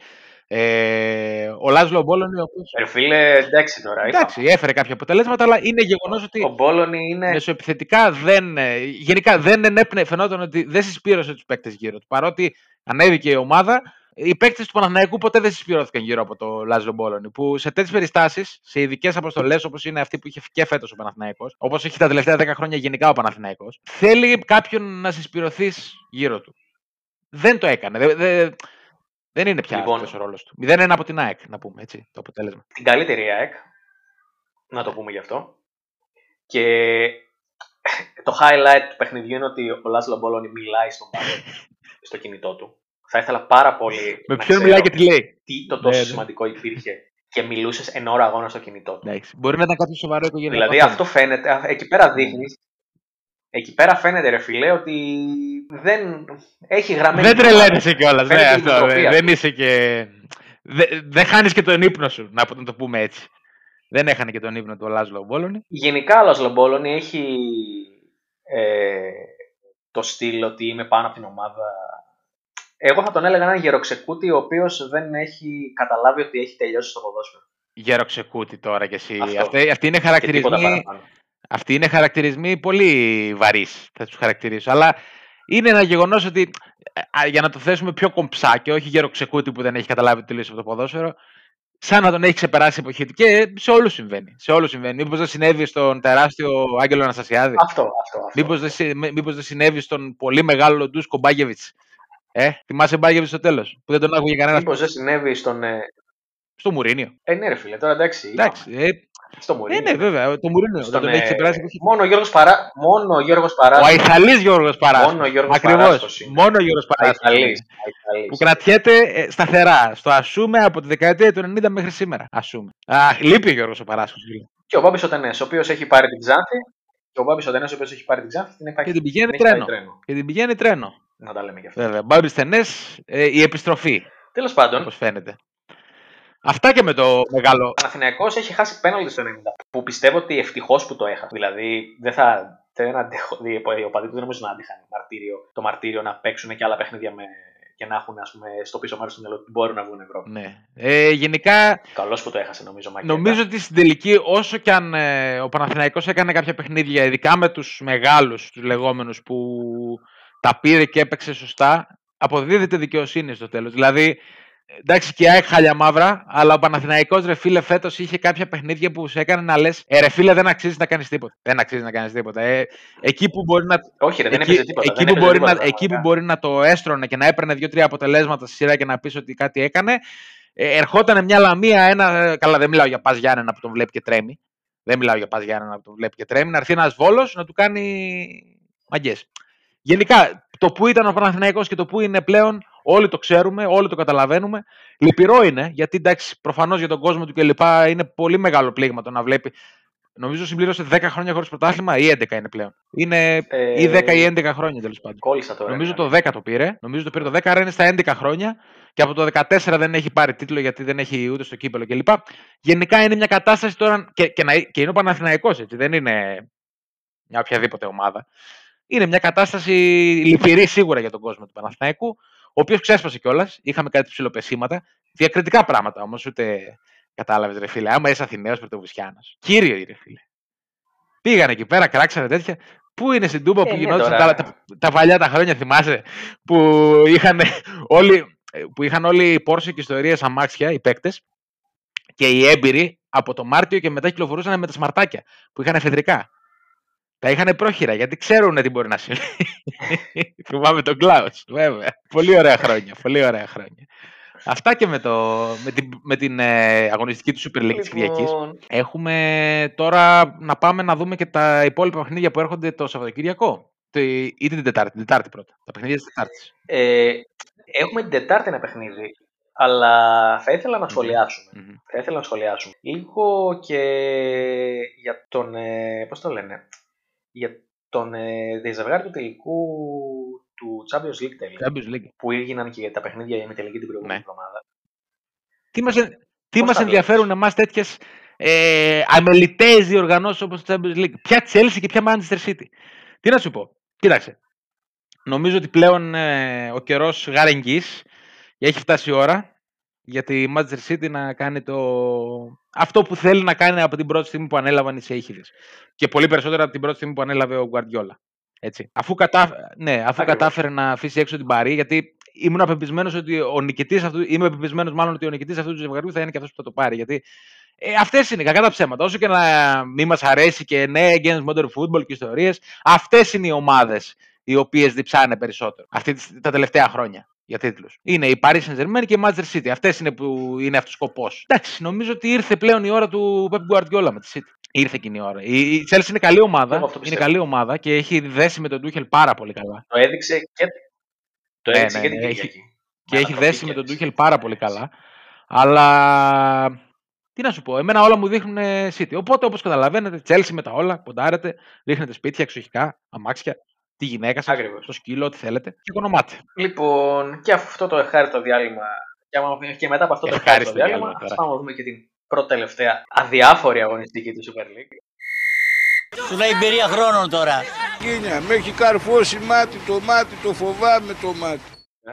A: Ε, ο Λάζλο Μπόλωνη, ο οποίος,
B: Ρε φίλε, εντάξει τώρα. είπα.
A: εντάξει, έφερε κάποια αποτελέσματα, αλλά είναι γεγονός ότι
B: Ο Μπόλωνη είναι.
A: μεσοεπιθετικά δεν. ε, Γενικά δεν ενέπνε, φαινόταν ότι δεν συσπήρωσε τους παίκτες γύρω του. Παρότι ανέβηκε η ομάδα, οι παίκτες του Παναθηναϊκού ποτέ δεν συσπηρώθηκαν γύρω από το Λάζο Μπόλωνη. Που σε τέτοιες περιστάσεις, σε ειδικές αποστολές όπως είναι αυτή που είχε και φέτος ο Παναθηναϊκός, όπως έχει τα τελευταία 10 χρόνια γενικά ο Παναθηναϊκός, θέλει κάποιον να συσπηρωθείς γύρω του. Δεν το έκανε. Δεν, δεν, δεν είναι πια
B: Λοιπόν.
A: αυτός ο ρόλος του. 0-1 από την ΑΕΚ, να πούμε έτσι το αποτέλεσμα.
B: την καλύτερη ΑΕΚ. Να το πούμε γι' αυτό. Και το highlight του παιχνιδιού είναι ότι ο Λάσλο Μπόλωνη μιλάει στον πάγκο, [laughs] στο κινητό του. Θα ήθελα πάρα πολύ
A: Με
B: να
A: ποιον
B: ξέρω
A: μιλάει και τι λέει.
B: τι το τόσο
A: Ναι, ναι.
B: σημαντικό υπήρχε και μιλούσες εν ώρα αγώνα στο κινητό του.
A: Εντάξει. Μπορεί να ήταν κάποιο σοβαρό οικογενειακό.
B: Δηλαδή
A: θέμα.
B: αυτό φαίνεται, α, εκεί πέρα δείχνεις. Εκεί πέρα φαίνεται, ρε φιλέ, ότι δεν έχει γραμμένη.
A: Δεν τρελαίνεσαι κιόλας. Ναι,
B: Φαίνεται η
A: αυτό.
B: νοοτροπία
A: Δεν,
B: αυτή.
A: δεν είσαι και. Δεν δε χάνεις και τον ύπνο σου, να να το πούμε έτσι. Δεν έχανε και τον ύπνο του ο Λάζλο Μπόλωνη.
B: Γενικά ο Λάσλο Μπόλωνη έχει ε, το στυλ ότι είμαι πάνω από την ομάδα. Εγώ θα τον έλεγα έναν γεροξεκούτη ο οποίος δεν έχει καταλάβει ότι έχει τελειώσει στο ποδόσφαιρο.
A: Γεροξεκούτη τώρα κι εσύ.
B: Αυτό.
A: Αυτοί, αυτοί είναι
B: Και τίποτα
A: χαρακτηρισμοί.
B: Παραπάνω.
A: Αυτοί είναι χαρακτηρισμοί πολύ βαρύς, θα τους χαρακτηρίσω. Αλλά είναι ένα γεγονός ότι α, για να το θέσουμε πιο κομψά και όχι γεροξεκούτη που δεν έχει καταλάβει ότι τελείωσε από το ποδόσφαιρο, σαν να τον έχει ξεπεράσει η εποχή του. Και σε όλους συμβαίνει. Σε όλους συμβαίνει. Μήπως δεν συνέβη στον τεράστιο Άγγελο Αναστασιάδη.
B: Αυτό, αυτό. αυτό.
A: Μήπως δεν, συ- μη- μήπως δεν συνέβη στον πολύ μεγάλο Ντούσκο Μπάγεβιτς. Ε, θυμάσαι Μπάγεβιτς στο τέλος, που δεν τον άκουγε κανένας
B: Μήπως δεν συνέβη στον. Ε,
A: στο Μουρίνιο.
B: ε, ναι, ρε φίλε, τώρα εντάξει.
A: Εντάξει, ε,
B: Στο
A: ναι,
B: Μουρίνιο.
A: ναι, βέβαια, το Μουρίνιο,
B: Στον,
A: δεν τον έχει
B: ε,
A: ξεπεράσει. η εποχή.
B: μόνο ο Γιώργος, Παρά... μόνο ο Γιώργος
A: Ο
B: Παράσχος.
A: Αϊθαλής Γιώργος Παράσκος.
B: Μόνο ο Γιώργος
A: Ακριβώς,
B: Παράσκος είναι.
A: μόνο ο Γιώργος Παράσκος.
B: Αϊθαλής,
A: είναι.
B: Αϊθαλής.
A: Που κρατιέται ε, σταθερά, στο ασούμε από τη δεκαετία του 90 μέχρι σήμερα. Ασούμε. Α, λείπει ο Γιώργος ο Παράσκος. φίλε.
B: Και ο Μπάμπης ο Τενές, ο οποίος έχει πάρει την Ξάνθη. Και ο Μπάμπης ο Τενές, ο οποίος έχει πάρει την Ξάνθη, την έχει πάει
A: Και την πηγαίνει
B: την έχει πάει
A: τρένο. Και την πηγαίνει τρένο.
B: Να τα λέμε γι' αυτό.
A: Βέβαια, Μπάμπης Στενές, ε, η επιστροφή,
B: Τέλος πάντων,
A: όπως φαίνεται. Αυτά και με το μεγάλο
B: ο Παναθηναϊκός έχει χάσει πέναλτι στο 90. Που πιστεύω ότι ευτυχώς που το έχασε. Δηλαδή δεν θα. Δεν αντέχω, οι οπαδοί του δεν νομίζω να άντεχαν μαρτύριο, το μαρτύριο να παίξουν και άλλα παιχνίδια με, και να έχουν ας πούμε, στο πίσω μέρος του μυαλό ότι μπορούν να βγουν Ευρώπη.
A: Ναι. Ε, γενικά,
B: Καλώς που το έχασε νομίζω Μακέτα.
A: νομίζω ότι στην τελική, όσο και αν ε, ο Παναθηναϊκός έκανε κάποια παιχνίδια, ειδικά με τους μεγάλους, τους λεγόμενους, που τα πήρε και έπαιξε σωστά, αποδίδεται δικαιοσύνη στο τέλος. Δηλαδή, εντάξει και η ΑΕΚ χάλια μαύρα, αλλά ο Παναθηναϊκός ρε φίλε φέτος είχε κάποια παιχνίδια που σε έκανε να λες «Ε ρε φίλε δεν αξίζει να κάνεις τίποτα». Δεν αξίζει να κάνεις τίποτα. Ε, εκεί που μπορεί να,
B: Όχι, ρε, δεν
A: εκεί,
B: έπαιζε τίποτα.
A: εκεί,
B: δεν
A: που
B: έπαιζε
A: μπορεί
B: τίποτα,
A: να, εκεί που
B: πραγματικά.
A: μπορεί να το έστρωνε και να έπαιρνε δύο-τρία αποτελέσματα στη σειρά και να πεις ότι κάτι έκανε, ε, ερχόταν μια λαμία, ένα. ε, Καλά, δεν μιλάω για Πας Γιάννενα που τον βλέπει και τρέμει. Δεν μιλάω για Πας Γιάννενα που τον βλέπει και τρέμει. Να έρθει ένας βόλος να του κάνει μαγκές. Γενικά, το που ήταν ο Παναθηναϊκός και το που είναι πλέον, όλοι το ξέρουμε, όλοι το καταλαβαίνουμε. Λυπηρό είναι, γιατί εντάξει, προφανώς για τον κόσμο του κλπ. είναι πολύ μεγάλο πλήγμα το να βλέπει. Νομίζω συμπλήρωσε 10 χρόνια χωρίς πρωτάθλημα ή 11 είναι πλέον. Είναι
B: Ε,
A: ή 10 ή 11 χρόνια τέλος πάντων.
B: Κόλλησα τώρα.
A: Νομίζω
B: ναι.
A: το 10 το πήρε. Νομίζω το πήρε το 10, άρα είναι στα 11 χρόνια. Και από το 14 δεν έχει πάρει τίτλο γιατί δεν έχει ούτε στο κύπελο κλπ. Γενικά είναι μια κατάσταση τώρα. Και, και, να, και είναι ο Παναθηναϊκός έτσι. Δεν είναι μια οποιαδήποτε ομάδα. Είναι μια κατάσταση λυπηρή σίγουρα για τον κόσμο του Παναθηναϊκού. Ο οποίος ξέσπασε κιόλας. Είχαμε κάτι ψηλοπεσήματα. Διακριτικά πράγματα όμως. Ούτε κατάλαβες ρε φίλε. Άμα είσαι Αθηναίος Πρωτοβουσιάνος. Κύριο ρε φίλε. Πήγανε εκεί πέρα, κράξανε τέτοια. Πού είναι στην Τούμπα
B: Ε,
A: που
B: ναι,
A: γινόντουσαν
B: τώρα.
A: τα, τα, τα παλιά τα χρόνια, θυμάσαι, που είχαν όλοι, που είχαν όλοι οι Porsche και ιστορίες αμάξια, οι παίκτες, και οι έμπειροι από το Μάρτιο και μετά κυκλοφορούσαν με τα σμαρτάκια που είχαν εφεδρικά. Τα είχαν πρόχειρα γιατί ξέρουν τι μπορεί να συμβεί. [laughs] Θυμάμαι τον Κλάους, βέβαια. Πολύ ωραία χρόνια, πολύ ωραία χρόνια. Αυτά και με, το, με την, με την ε, αγωνιστική του Super League της Κυριακής.
B: Λοιπόν,
A: Έχουμε τώρα να πάμε να δούμε και τα υπόλοιπα παιχνίδια που έρχονται το Σαββατοκύριακο. Το, ή την Τετάρτη, την Τετάρτη πρώτα. Τα παιχνίδια της Τετάρτης.
B: ε, έχουμε την Τετάρτη ένα παιχνίδι, αλλά θα ήθελα να σχολιάσουμε.
A: Μμμ.
B: Θα ήθελα να σχολιάσουμε. Λίγο και για τον. Ε, πώς το λένε. Για τον ε, διαζευγάρι του τελικού του Champions League τελικά.
A: Champions League.
B: Που έγιναν και τα παιχνίδια για τελική την προηγούμενη
A: Ναι.
B: εβδομάδα.
A: Τι μας, εν- τι
B: Πώς
A: μας
B: τα
A: ενδιαφέρουν εμάς τέτοιες ε, αμεληταίες διοργανώσεις όπως το Champions League; Ποια Chelsea και ποια Manchester City; Τι να σου πω; Κοίταξε. Νομίζω ότι πλέον ε, ο καιρός γάρεγγης και έχει φτάσει η ώρα για τη Manchester City να κάνει το... αυτό που θέλει να κάνει από την πρώτη στιγμή που ανέλαβαν οι Σέιχιδες. Και πολύ περισσότερα από την πρώτη στιγμή που ανέλαβε ο Guardiola. Έτσι. Αφού, κατάφ... ναι, αφού
B: Ακριβώς.
A: κατάφερε να αφήσει έξω την Παρή, γιατί ήμουν απεπισμένο ότι ο νικητής αυτού, είμαι πεπισμένο μάλλον ότι ο νικητής αυτού του ζευγαριού θα είναι και αυτός που θα το πάρει. Γιατί ε, αυτές είναι κακά τα ψέματα. Όσο και να μην μας αρέσει και ναι, against modern football και ιστορίες, αυτές είναι οι ομάδες οι οποίες διψάνε περισσότερο αυτή, τις- τα τελευταία χρόνια για τίτλους. Είναι η Paris Saint Germain και η Manchester City. Αυτές είναι που είναι αυτός ο σκοπός. Εντάξει, νομίζω ότι ήρθε πλέον η ώρα του Pep Guardiola με τη City. Ήρθε εκείνη η ώρα. Η η Chelsea είναι καλή ομάδα.
B: Εγώ αυτό
A: Είναι
B: πιστεύω.
A: καλή ομάδα και έχει δέσει με τον Tuchel πάρα πολύ καλά.
B: Το έδειξε και, το
A: Ναι,
B: έδειξε
A: ναι,
B: και την
A: ναι, έχει-
B: Κυριακή.
A: και έχει
B: ανατροπή
A: δέσει με τον
B: κέρδισε.
A: Τούχελ πάρα πολύ καλά. Αλλά τι να σου πω, εμένα όλα μου δείχνουν ε, City. Οπότε όπως καταλαβαίνετε, Chelsea με τα όλα, ποντάρετε, ρίχνετε σπίτια, εξοχικά, αμάξια, τη γυναίκα σας,
B: Ακριβώς.
A: το σκύλο, ό,τι θέλετε και οικονομάτε.
B: Λοιπόν, και αυτό το εχάριτο διάλειμμα. Και, άμα- και μετά από αυτό το
A: Ευχάριστο
B: ευχάριστο διάλειμμα,
A: διάλειμμα
B: ας
A: τώρα.
B: πάμε να δούμε και την πρώτη τελευταία αδιάφορη αγωνιστική του Super League.
C: Σου λέει εμπειρία χρόνων τώρα.
D: Κίνια, με έχει καρφώσει μάτι το μάτι, το φοβάμαι το μάτι.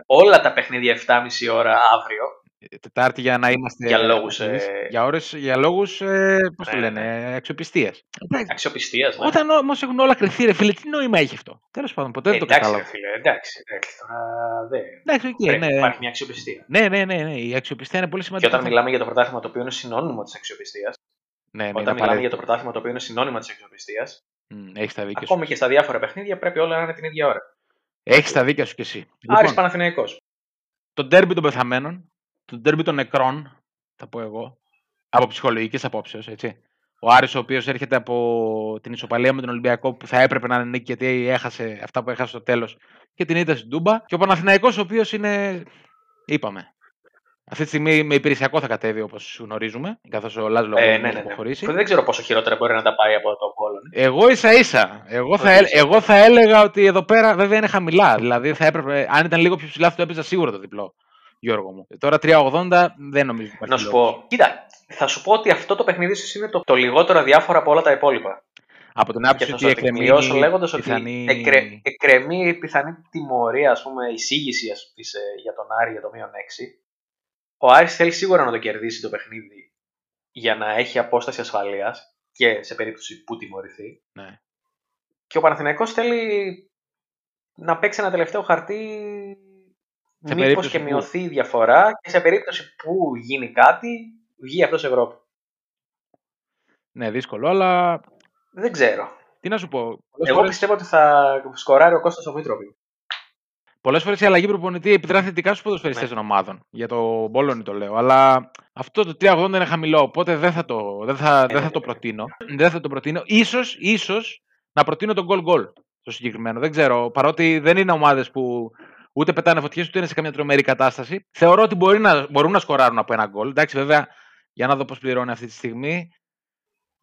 B: Όλα τα παιχνίδια 7,5 ώρα αύριο.
A: Ε, Τετάρτη για να είμαστε.
B: Για λόγους,
A: ακριβείς.
B: ε,
A: Για, ώρες, για λόγους, ε, πώς το
B: Ναι,
A: λένε, αξιοπιστίας.
B: Αξιοπιστίας. Ναι.
A: Όταν όμως έχουν όλα κρυθεί, ρε φίλε, τι νόημα έχει αυτό. Τέλος πάντων, ποτέ δεν το
B: εντάξει, ρε
A: κατάλαβα.
B: φίλε, εντάξει, εντάξει. Τώρα δεν.
A: Εντάξει, οκ,
B: Πρέπει
A: ναι.
B: να υπάρχει μια αξιοπιστία.
A: Ναι, ναι, ναι, ναι, η αξιοπιστία είναι πολύ
B: Και
A: σημαντική.
B: όταν μιλάμε για το πρωτάθλημα το οποίο είναι συνώνυμο της αξιοπιστίας,
A: ναι, ναι,
B: όταν
A: είναι
B: μιλάμε για το
A: απαραίτητο.
B: πρωτάθλημα το οποίο είναι συνώνυμο της αξιοπιστίας,
A: Έχεις τα δίκια σου.
B: ακόμη και στα διάφορα παιχνίδια πρέπει όλα να είναι την ίδια ώρα.
A: Έχεις τα δίκια σου κι εσύ.
B: Άρης
A: Λοιπόν,
B: Παναθηναϊκός.
A: το ντέρμπι των πεθαμένων, το ντέρμπι των νεκρών, θα πω εγώ, από ψυχολογικής απόψεως, έτσι. Ο Άρης ο οποίος έρχεται από την ισοπαλία με τον Ολυμπιακό που θα έπρεπε να είναι νίκη γιατί έχασε αυτά που έχασε στο τέλος και την ήττα στην Τούμπα. Και ο Παναθηναϊκός ο οποίος είναι. Είπαμε. Αυτή τη στιγμή με υπηρεσιακό θα κατέβει όπως γνωρίζουμε, καθώς ο Λάζλο
B: Ε,
A: έχει
B: ναι, ναι, ναι.
A: αποχωρήσει.
B: Που δεν ξέρω πόσο χειρότερα μπορεί να τα πάει από τον Πόλον.
A: Εγώ ίσα ίσα. Εγώ θα,
B: Όχι,
A: έλ-
B: ίσα.
A: εγώ θα έλεγα ότι εδώ πέρα βέβαια είναι χαμηλά. Δηλαδή θα έπρεπε, αν ήταν λίγο πιο ψηλά, θα το έπαιζα σίγουρα το διπλό. Γιώργο μου. Τώρα 3,80 δεν νομίζω. ότι υπάρχει
B: Να σου
A: λόγος.
B: πω, κοίτα, θα σου πω ότι αυτό το παιχνίδι σου είναι το, το λιγότερο αδιάφορο από όλα τα υπόλοιπα.
A: Από την
B: Και
A: άποψη
B: θα
A: ότι
B: σου
A: εκκρεμεί
B: τεκμηριώσω λέγοντας ότι
A: πιθανή...
B: εκρε, εκκρεμεί η πιθανή τιμωρία, ας πούμε, εισήγηση ας, της, ε, για τον Άρη για το μείον 6. Ο Άρης θέλει σίγουρα να το κερδίσει το παιχνίδι για να έχει απόσταση ασφαλείας και σε περίπτωση που τιμωρηθεί.
A: Ναι.
B: Και ο Παναθηναϊκός θέλει να παίξει ένα τελευταίο χαρτί
A: Σε
B: μήπως
A: περίπτωση
B: και
A: που-
B: μειωθεί η διαφορά και σε περίπτωση που γίνει κάτι βγει αυτός Ευρώπη.
A: ναι, δύσκολο, αλλά
B: Δεν ξέρω.
A: τι να σου πω. Πολλές
B: Εγώ
A: φορές,
B: πιστεύω ότι θα σκοράρει ο Κώστας ο Μήτροπη.
A: πολλές φορές η αλλαγή προπονητή επιδρά θετικά στους ποδοσφαιριστές
B: Ναι.
A: των ομάδων. Για το Μπόλονι το λέω. Αλλά αυτό το 3,80 είναι χαμηλό, οπότε δεν θα το, δεν θα, δεν
B: ναι,
A: θα το
B: ναι.
A: προτείνω. Δεν θα το προτείνω. Ίσως, ίσως να προτείνω τον goal goal στο συγκεκριμένο. Δεν ξέρω, παρότι δεν είναι ομάδες που ούτε πετάνε φωτιές, ούτε είναι σε καμιά τρομερή κατάσταση. Θεωρώ ότι μπορεί να, μπορούν να σκοράρουν από ένα γκολ. Εντάξει, βέβαια, για να δω πώς πληρώνει αυτή τη στιγμή.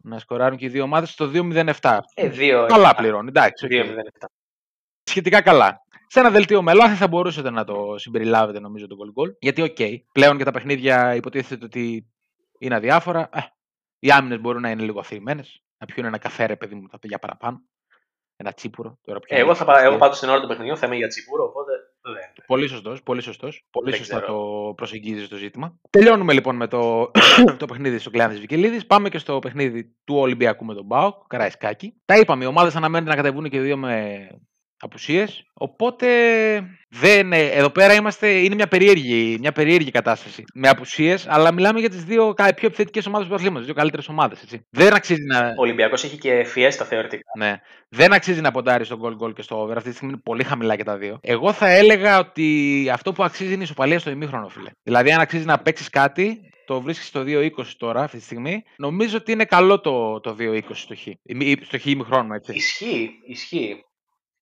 A: Να σκοράρουν και οι δύο ομάδες στο 2-0-7.
B: Ε, δύο,
A: Καλά πληρώνει, εντάξει. οκ.
B: 2-0-7.
A: Σχετικά καλά. Σε ένα δελτίο με λάθη θα μπορούσατε να το συμπεριλάβετε νομίζω το goal goal. Γιατί, οκ, πλέον και τα παιχνίδια υποτίθεται ότι είναι αδιάφορα. Ε, οι άμυνες μπορούν να είναι λίγο αφηρημένε. Να πιούν ένα καφέ, ρε παιδί μου, τα παιδιά παραπάνω. Ένα τσίπουρο. Τώρα πια
B: Ε, εγώ,
A: είναι
B: θα, πα- εγώ
A: αστείο.
B: πάντως στην ώρα του παιχνιδιού θα είμαι για τσίπουρο, οπότε δεν.
A: Πολύ σωστός, πολύ σωστός. Πολύ
B: Δεν
A: σωστά
B: ξέρω.
A: το προσεγγίζεις το ζήτημα. Τελειώνουμε λοιπόν με το, [coughs] το παιχνίδι στο Κλεάνη Βικελίδης. Πάμε και στο παιχνίδι του Ολυμπιακού με τον Μπάουκ, Καραϊσκάκη. Τα είπαμε, οι ομάδες αναμένεται να κατεβούν και οι δύο με απουσίες. Οπότε δεν, ε, εδώ πέρα είμαστε, είναι μια περίεργη, μια περίεργη κατάσταση. Με απουσίες, αλλά μιλάμε για τις δύο κα- πιο επιθετικές ομάδες του αθλήματο, δύο καλύτερες ομάδες. Δεν αξίζει να.
B: Ο Ολυμπιακός έχει και φιέστα θεωρητικά.
A: Ναι. Δεν αξίζει να ποντάρει στο goal goal και στο over. Αυτή τη στιγμή είναι πολύ χαμηλά και τα δύο. Εγώ θα έλεγα ότι αυτό που αξίζει είναι η ισοπαλία στο ημίχρονο, φίλε. Δηλαδή, αν αξίζει να παίξεις κάτι, το βρίσκεις στο 2-20 τώρα, αυτή τη στιγμή. Νομίζω ότι είναι καλό το, το 2-20 στο χ. Ημι- Στο χ ημίχρονο, έτσι.
B: Ισχύει, ισχύει.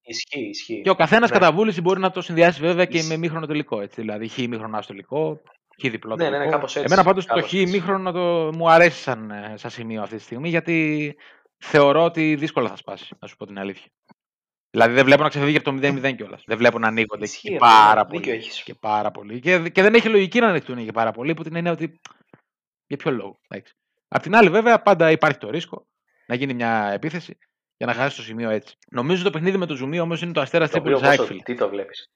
B: Ισχύει, ισχύει.
A: Και ο καθένας
B: Ναι.
A: κατά βούληση μπορεί να το συνδυάσει βέβαια και
B: Ισ-
A: με ημίχρονο τελικό. Έτσι. Δηλαδή, χ ημίχρονο στο τελικό, χ διπλό
B: Ναι, ναι, ναι,
A: τελικό.
B: κάπως έτσι.
A: Εμένα πάντως το
B: Κάπως
A: χ
B: έτσι.
A: ημίχρονο το... μου αρέσει σαν, ε, σαν σημείο αυτή τη στιγμή γιατί θεωρώ ότι δύσκολα θα σπάσει, να σου πω την αλήθεια. Δηλαδή δεν βλέπω να ξεφύγει από το 0-0 κιόλας. Δεν βλέπω να ανοίγονται
B: Ισχύει
A: και
B: αυτό,
A: πάρα
B: ναι, δίκιο
A: πολύ.
B: έχεις.
A: Και πάρα πολύ. Και, και δεν έχει λογική να ανοιχτούν και πάρα πολύ, που την έννοια ότι. Για ποιο λόγο. εντάξει. Απ' την άλλη, βέβαια, πάντα υπάρχει το ρίσκο να γίνει μια επίθεση για να χάσει το σημείο έτσι. Νομίζω το παιχνίδι με το ζουμί όμως είναι το αστέρας
B: Το οποίο
A: Τρίπολη
B: πόσο-
A: Άκφιλ.
B: Τι το βλέπεις;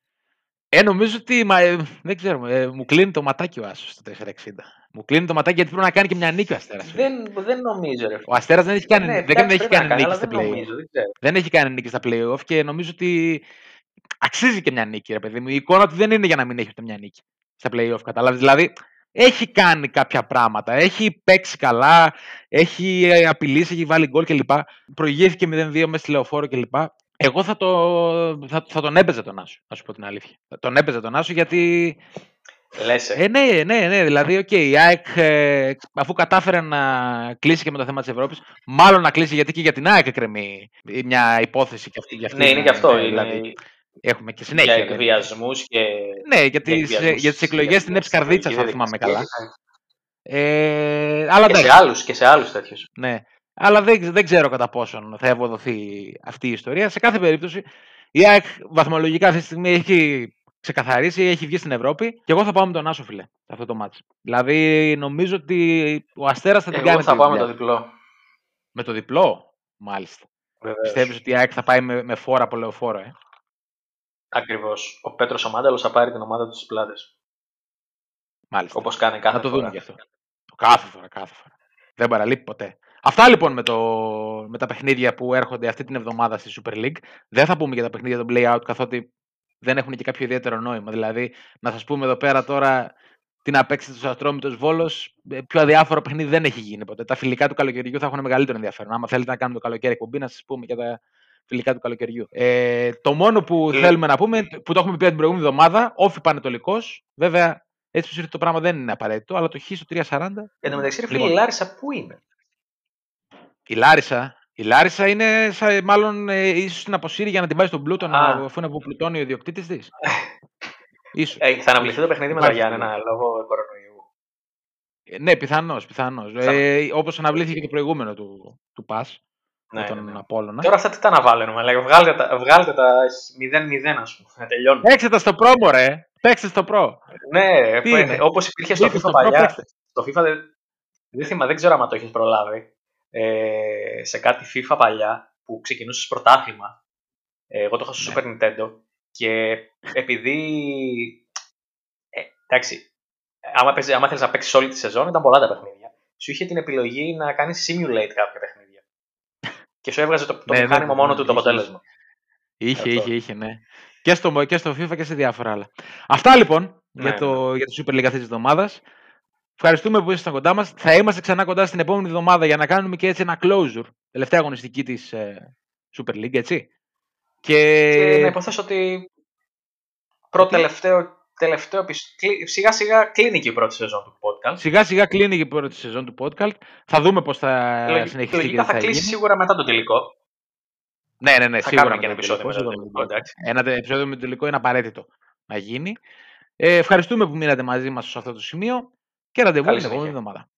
A: Ε, νομίζω ότι. Μα, ε, δεν ξέρω. Ε, μου κλείνει το ματάκι ο Άσος στο 460. Μου κλείνει το ματάκι γιατί πρέπει να κάνει και μια νίκη ο Αστέρας.
B: Δεν, δεν νομίζω, ρε.
A: Ο Αστέρας δεν έχει κάνει,
B: Ναι,
A: δεν,
B: εντάξει,
A: έχει
B: πρέπει να
A: κάνει
B: κάνει,
A: νίκη
B: αλλά
A: στα
B: δεν
A: play.
B: νομίζω, δεν ξέρω.
A: Δεν έχει κάνει νίκη στα playoff και νομίζω ότι αξίζει και μια νίκη, ρε παιδί μου. Η εικόνα του δεν είναι για να μην έχει ούτε μια νίκη στα playoff, κατάλαβε. Δηλαδή, έχει κάνει κάποια πράγματα. Έχει παίξει καλά, έχει ε, απειλήσει, έχει βάλει γκολ κλπ. Προηγήθηκε 0-2 μέσα στη λεωφόρο κλπ. Εγώ θα, το, θα, θα τον έπαιζα τον άσο, να σου πω την αλήθεια. Θα τον έπαιζα τον άσο γιατί.
B: Λες, ε.
A: Ε, ναι, ναι, ναι. Δηλαδή, οκ, η ΑΕΚ ε, αφού κατάφερε να κλείσει και με το θέμα της Ευρώπης, μάλλον να κλείσει γιατί και για την ΑΕΚ εκκρεμεί μια υπόθεση και αυτή. Για αυτή
B: ναι, είναι
A: να-
B: και αυτό.
A: ναι,
B: είναι-
A: δηλαδή, Έχουμε και συνέχεια.
B: Για
A: βέβαια.
B: εκβιασμούς και.
A: Ναι, για τις,
B: εκβιασμούς
A: για τις εκλογές στην
B: για-
A: ΕΠΣ Καρδίτσας,
B: στην
A: αν θυμάμαι καλά.
B: διαδικασία.
A: Ε, αλλά
B: Και σε
A: εντάξει,
B: άλλους και σε άλλους τέτοιους.
A: ναι. Αλλά δεν, δεν ξέρω κατά πόσον θα ευοδοθεί αυτή η ιστορία. Σε κάθε περίπτωση, η ΑΕΚ βαθμολογικά αυτή τη στιγμή έχει ξεκαθαρίσει, έχει βγει στην Ευρώπη και εγώ θα πάω με τον Άσο, φίλε, σε αυτό το μάτς. Δηλαδή, νομίζω ότι ο Αστέρας θα την κάνει.
B: Εγώ θα
A: τη
B: πάω με
A: δουλειά.
B: το διπλό.
A: Με το διπλό, μάλιστα.
B: Βεβαίως.
A: Πιστεύεις ότι η ΑΕΚ θα πάει με, με φόρα από λεωφόρο, ε;
B: Ακριβώς. Ο Πέτρος Ομάνταλος θα πάρει την ομάδα του στις πλάτες.
A: Μάλιστα.
B: Όπως κάνει κάθε
A: να το
B: φορά.
A: δούμε γι' αυτό. Κάθε φορά, κάθε φορά. Δεν παραλείπει ποτέ. Αυτά λοιπόν με, το, με τα παιχνίδια που έρχονται αυτή την εβδομάδα στη Super League. Δεν θα πούμε για τα παιχνίδια των play-out καθότι δεν έχουν και κάποιο ιδιαίτερο νόημα. Δηλαδή, να σας πούμε εδώ πέρα τώρα τι να παίξει του Αστρόμητος Βόλος. Πιο αδιάφορο παιχνίδι δεν έχει γίνει ποτέ. Τα φιλικά του καλοκαιριού θα έχουν μεγαλύτερο ενδιαφέρον. Άμα θέλετε να κάνουμε το καλοκαίρι εκπομπή, να σας πούμε για τα φιλικά του καλοκαιριού. Ε, το μόνο που
B: Ε.
A: θέλουμε να πούμε, που το έχουμε πει την προηγούμενη εβδομάδα, όφη πανετολικός. Βέβαια, έτσι που ήρθε το πράγμα δεν είναι απαραίτητο, αλλά το χ στο 340.
B: Εν τω μεταξύ, ρε φίλε,
A: Λοιπόν.
B: η Λάρισα πού είναι;
A: Η Λάρισα, η Λάρισα είναι σαν, μάλλον ε, ίσως την αποσύρει για να την πάει στον πλούτο, να,
B: Α.
A: αφού είναι από πλουτόνιο ο ιδιοκτήτης της. [laughs] ίσως.
B: Ε, θα αναβληθεί το παιχνίδι με τα
A: Υπάρχει
B: Γιάννενα λόγω κορονοϊού.
A: Ε, ναι, πιθανώς, πιθανώς.
B: Θα-
A: Ε, όπως αναβλήθηκε και το προηγούμενο του, του ΠΑΣ,
B: Ναι,
A: με τον
B: ναι, ναι.
A: Απόλλωνα.
B: Τώρα αυτά τι τα αναβάλουμε, λέγω. Βγάλτε τα, βγάλτε τα 0-0, ας πούμε. Να τελειώνουμε.
A: Παίξτε τα στο πρόμο, ρε! Παίξτε στο προ!
B: Ναι,
A: Τι
B: που
A: είναι;
B: είναι; Όπως υπήρχε στο
A: Μπείτε
B: FIFA
A: στο Pro,
B: παλιά.
A: παίξτε.
B: Στο FIFA δεν, δεν, θυμά, δεν ξέρω αν το έχεις προλάβει. Ε, σε κάτι FIFA παλιά που ξεκινούσες πρωτάθλημα. Ε, εγώ το είχα στο
A: Ναι.
B: Super Nintendo. Και επειδή. Ε, εντάξει. Άμα, παίζε- άμα θέλεις να παίξεις όλη τη σεζόν, ήταν πολλά τα παιχνίδια. Σου είχε την επιλογή να κάνεις simulate κάποια παιχνίδια. Και σου έβγαζε το, το
A: Ναι, ναι,
B: μηχάνημα
A: ναι,
B: μόνο
A: ναι,
B: του το
A: είχε,
B: αποτέλεσμα.
A: Είχε,
B: Αυτό.
A: είχε, είχε, ναι. Και στο, και στο FIFA και σε διάφορα άλλα. Αυτά λοιπόν
B: Ναι,
A: για, το, για το Super League αυτής της εβδομάδας. Ευχαριστούμε που ήσασταν κοντά μας. Θα είμαστε ξανά κοντά στην επόμενη εβδομάδα για να κάνουμε και έτσι ένα closure. Τελευταία αγωνιστική της Super League, έτσι. Και,
B: Και να υποθέσω ότι πρώτο τελευταίο, τελευταίο επεισ- κλει- σιγά σιγά κλείνει και η πρώτη σεζόν του podcast.
A: σιγά σιγά κλείνει και η πρώτη σεζόν του podcast. Θα δούμε πώς θα
B: Λογι-
A: συνεχιστεί και
B: Λογικά
A: τι
B: θα
A: θα
B: κλείσει
A: γίνει.
B: σίγουρα μετά τον τελικό.
A: Ναι, ναι, ναι,
B: θα
A: σίγουρα
B: κάνουμε και ένα
A: μετά το
B: επεισόδιο
A: τελικό,
B: μετά τον
A: σίγουρα
B: τελικό, εντάξει.
A: Ένα τε- επεισόδιο με το τελικό είναι απαραίτητο να γίνει. Ε, ευχαριστούμε που μείνατε μαζί μας σε αυτό το σημείο και ραντεβού
B: Καλή
A: την επόμενη
B: συνέχεια.
A: εβδομάδα.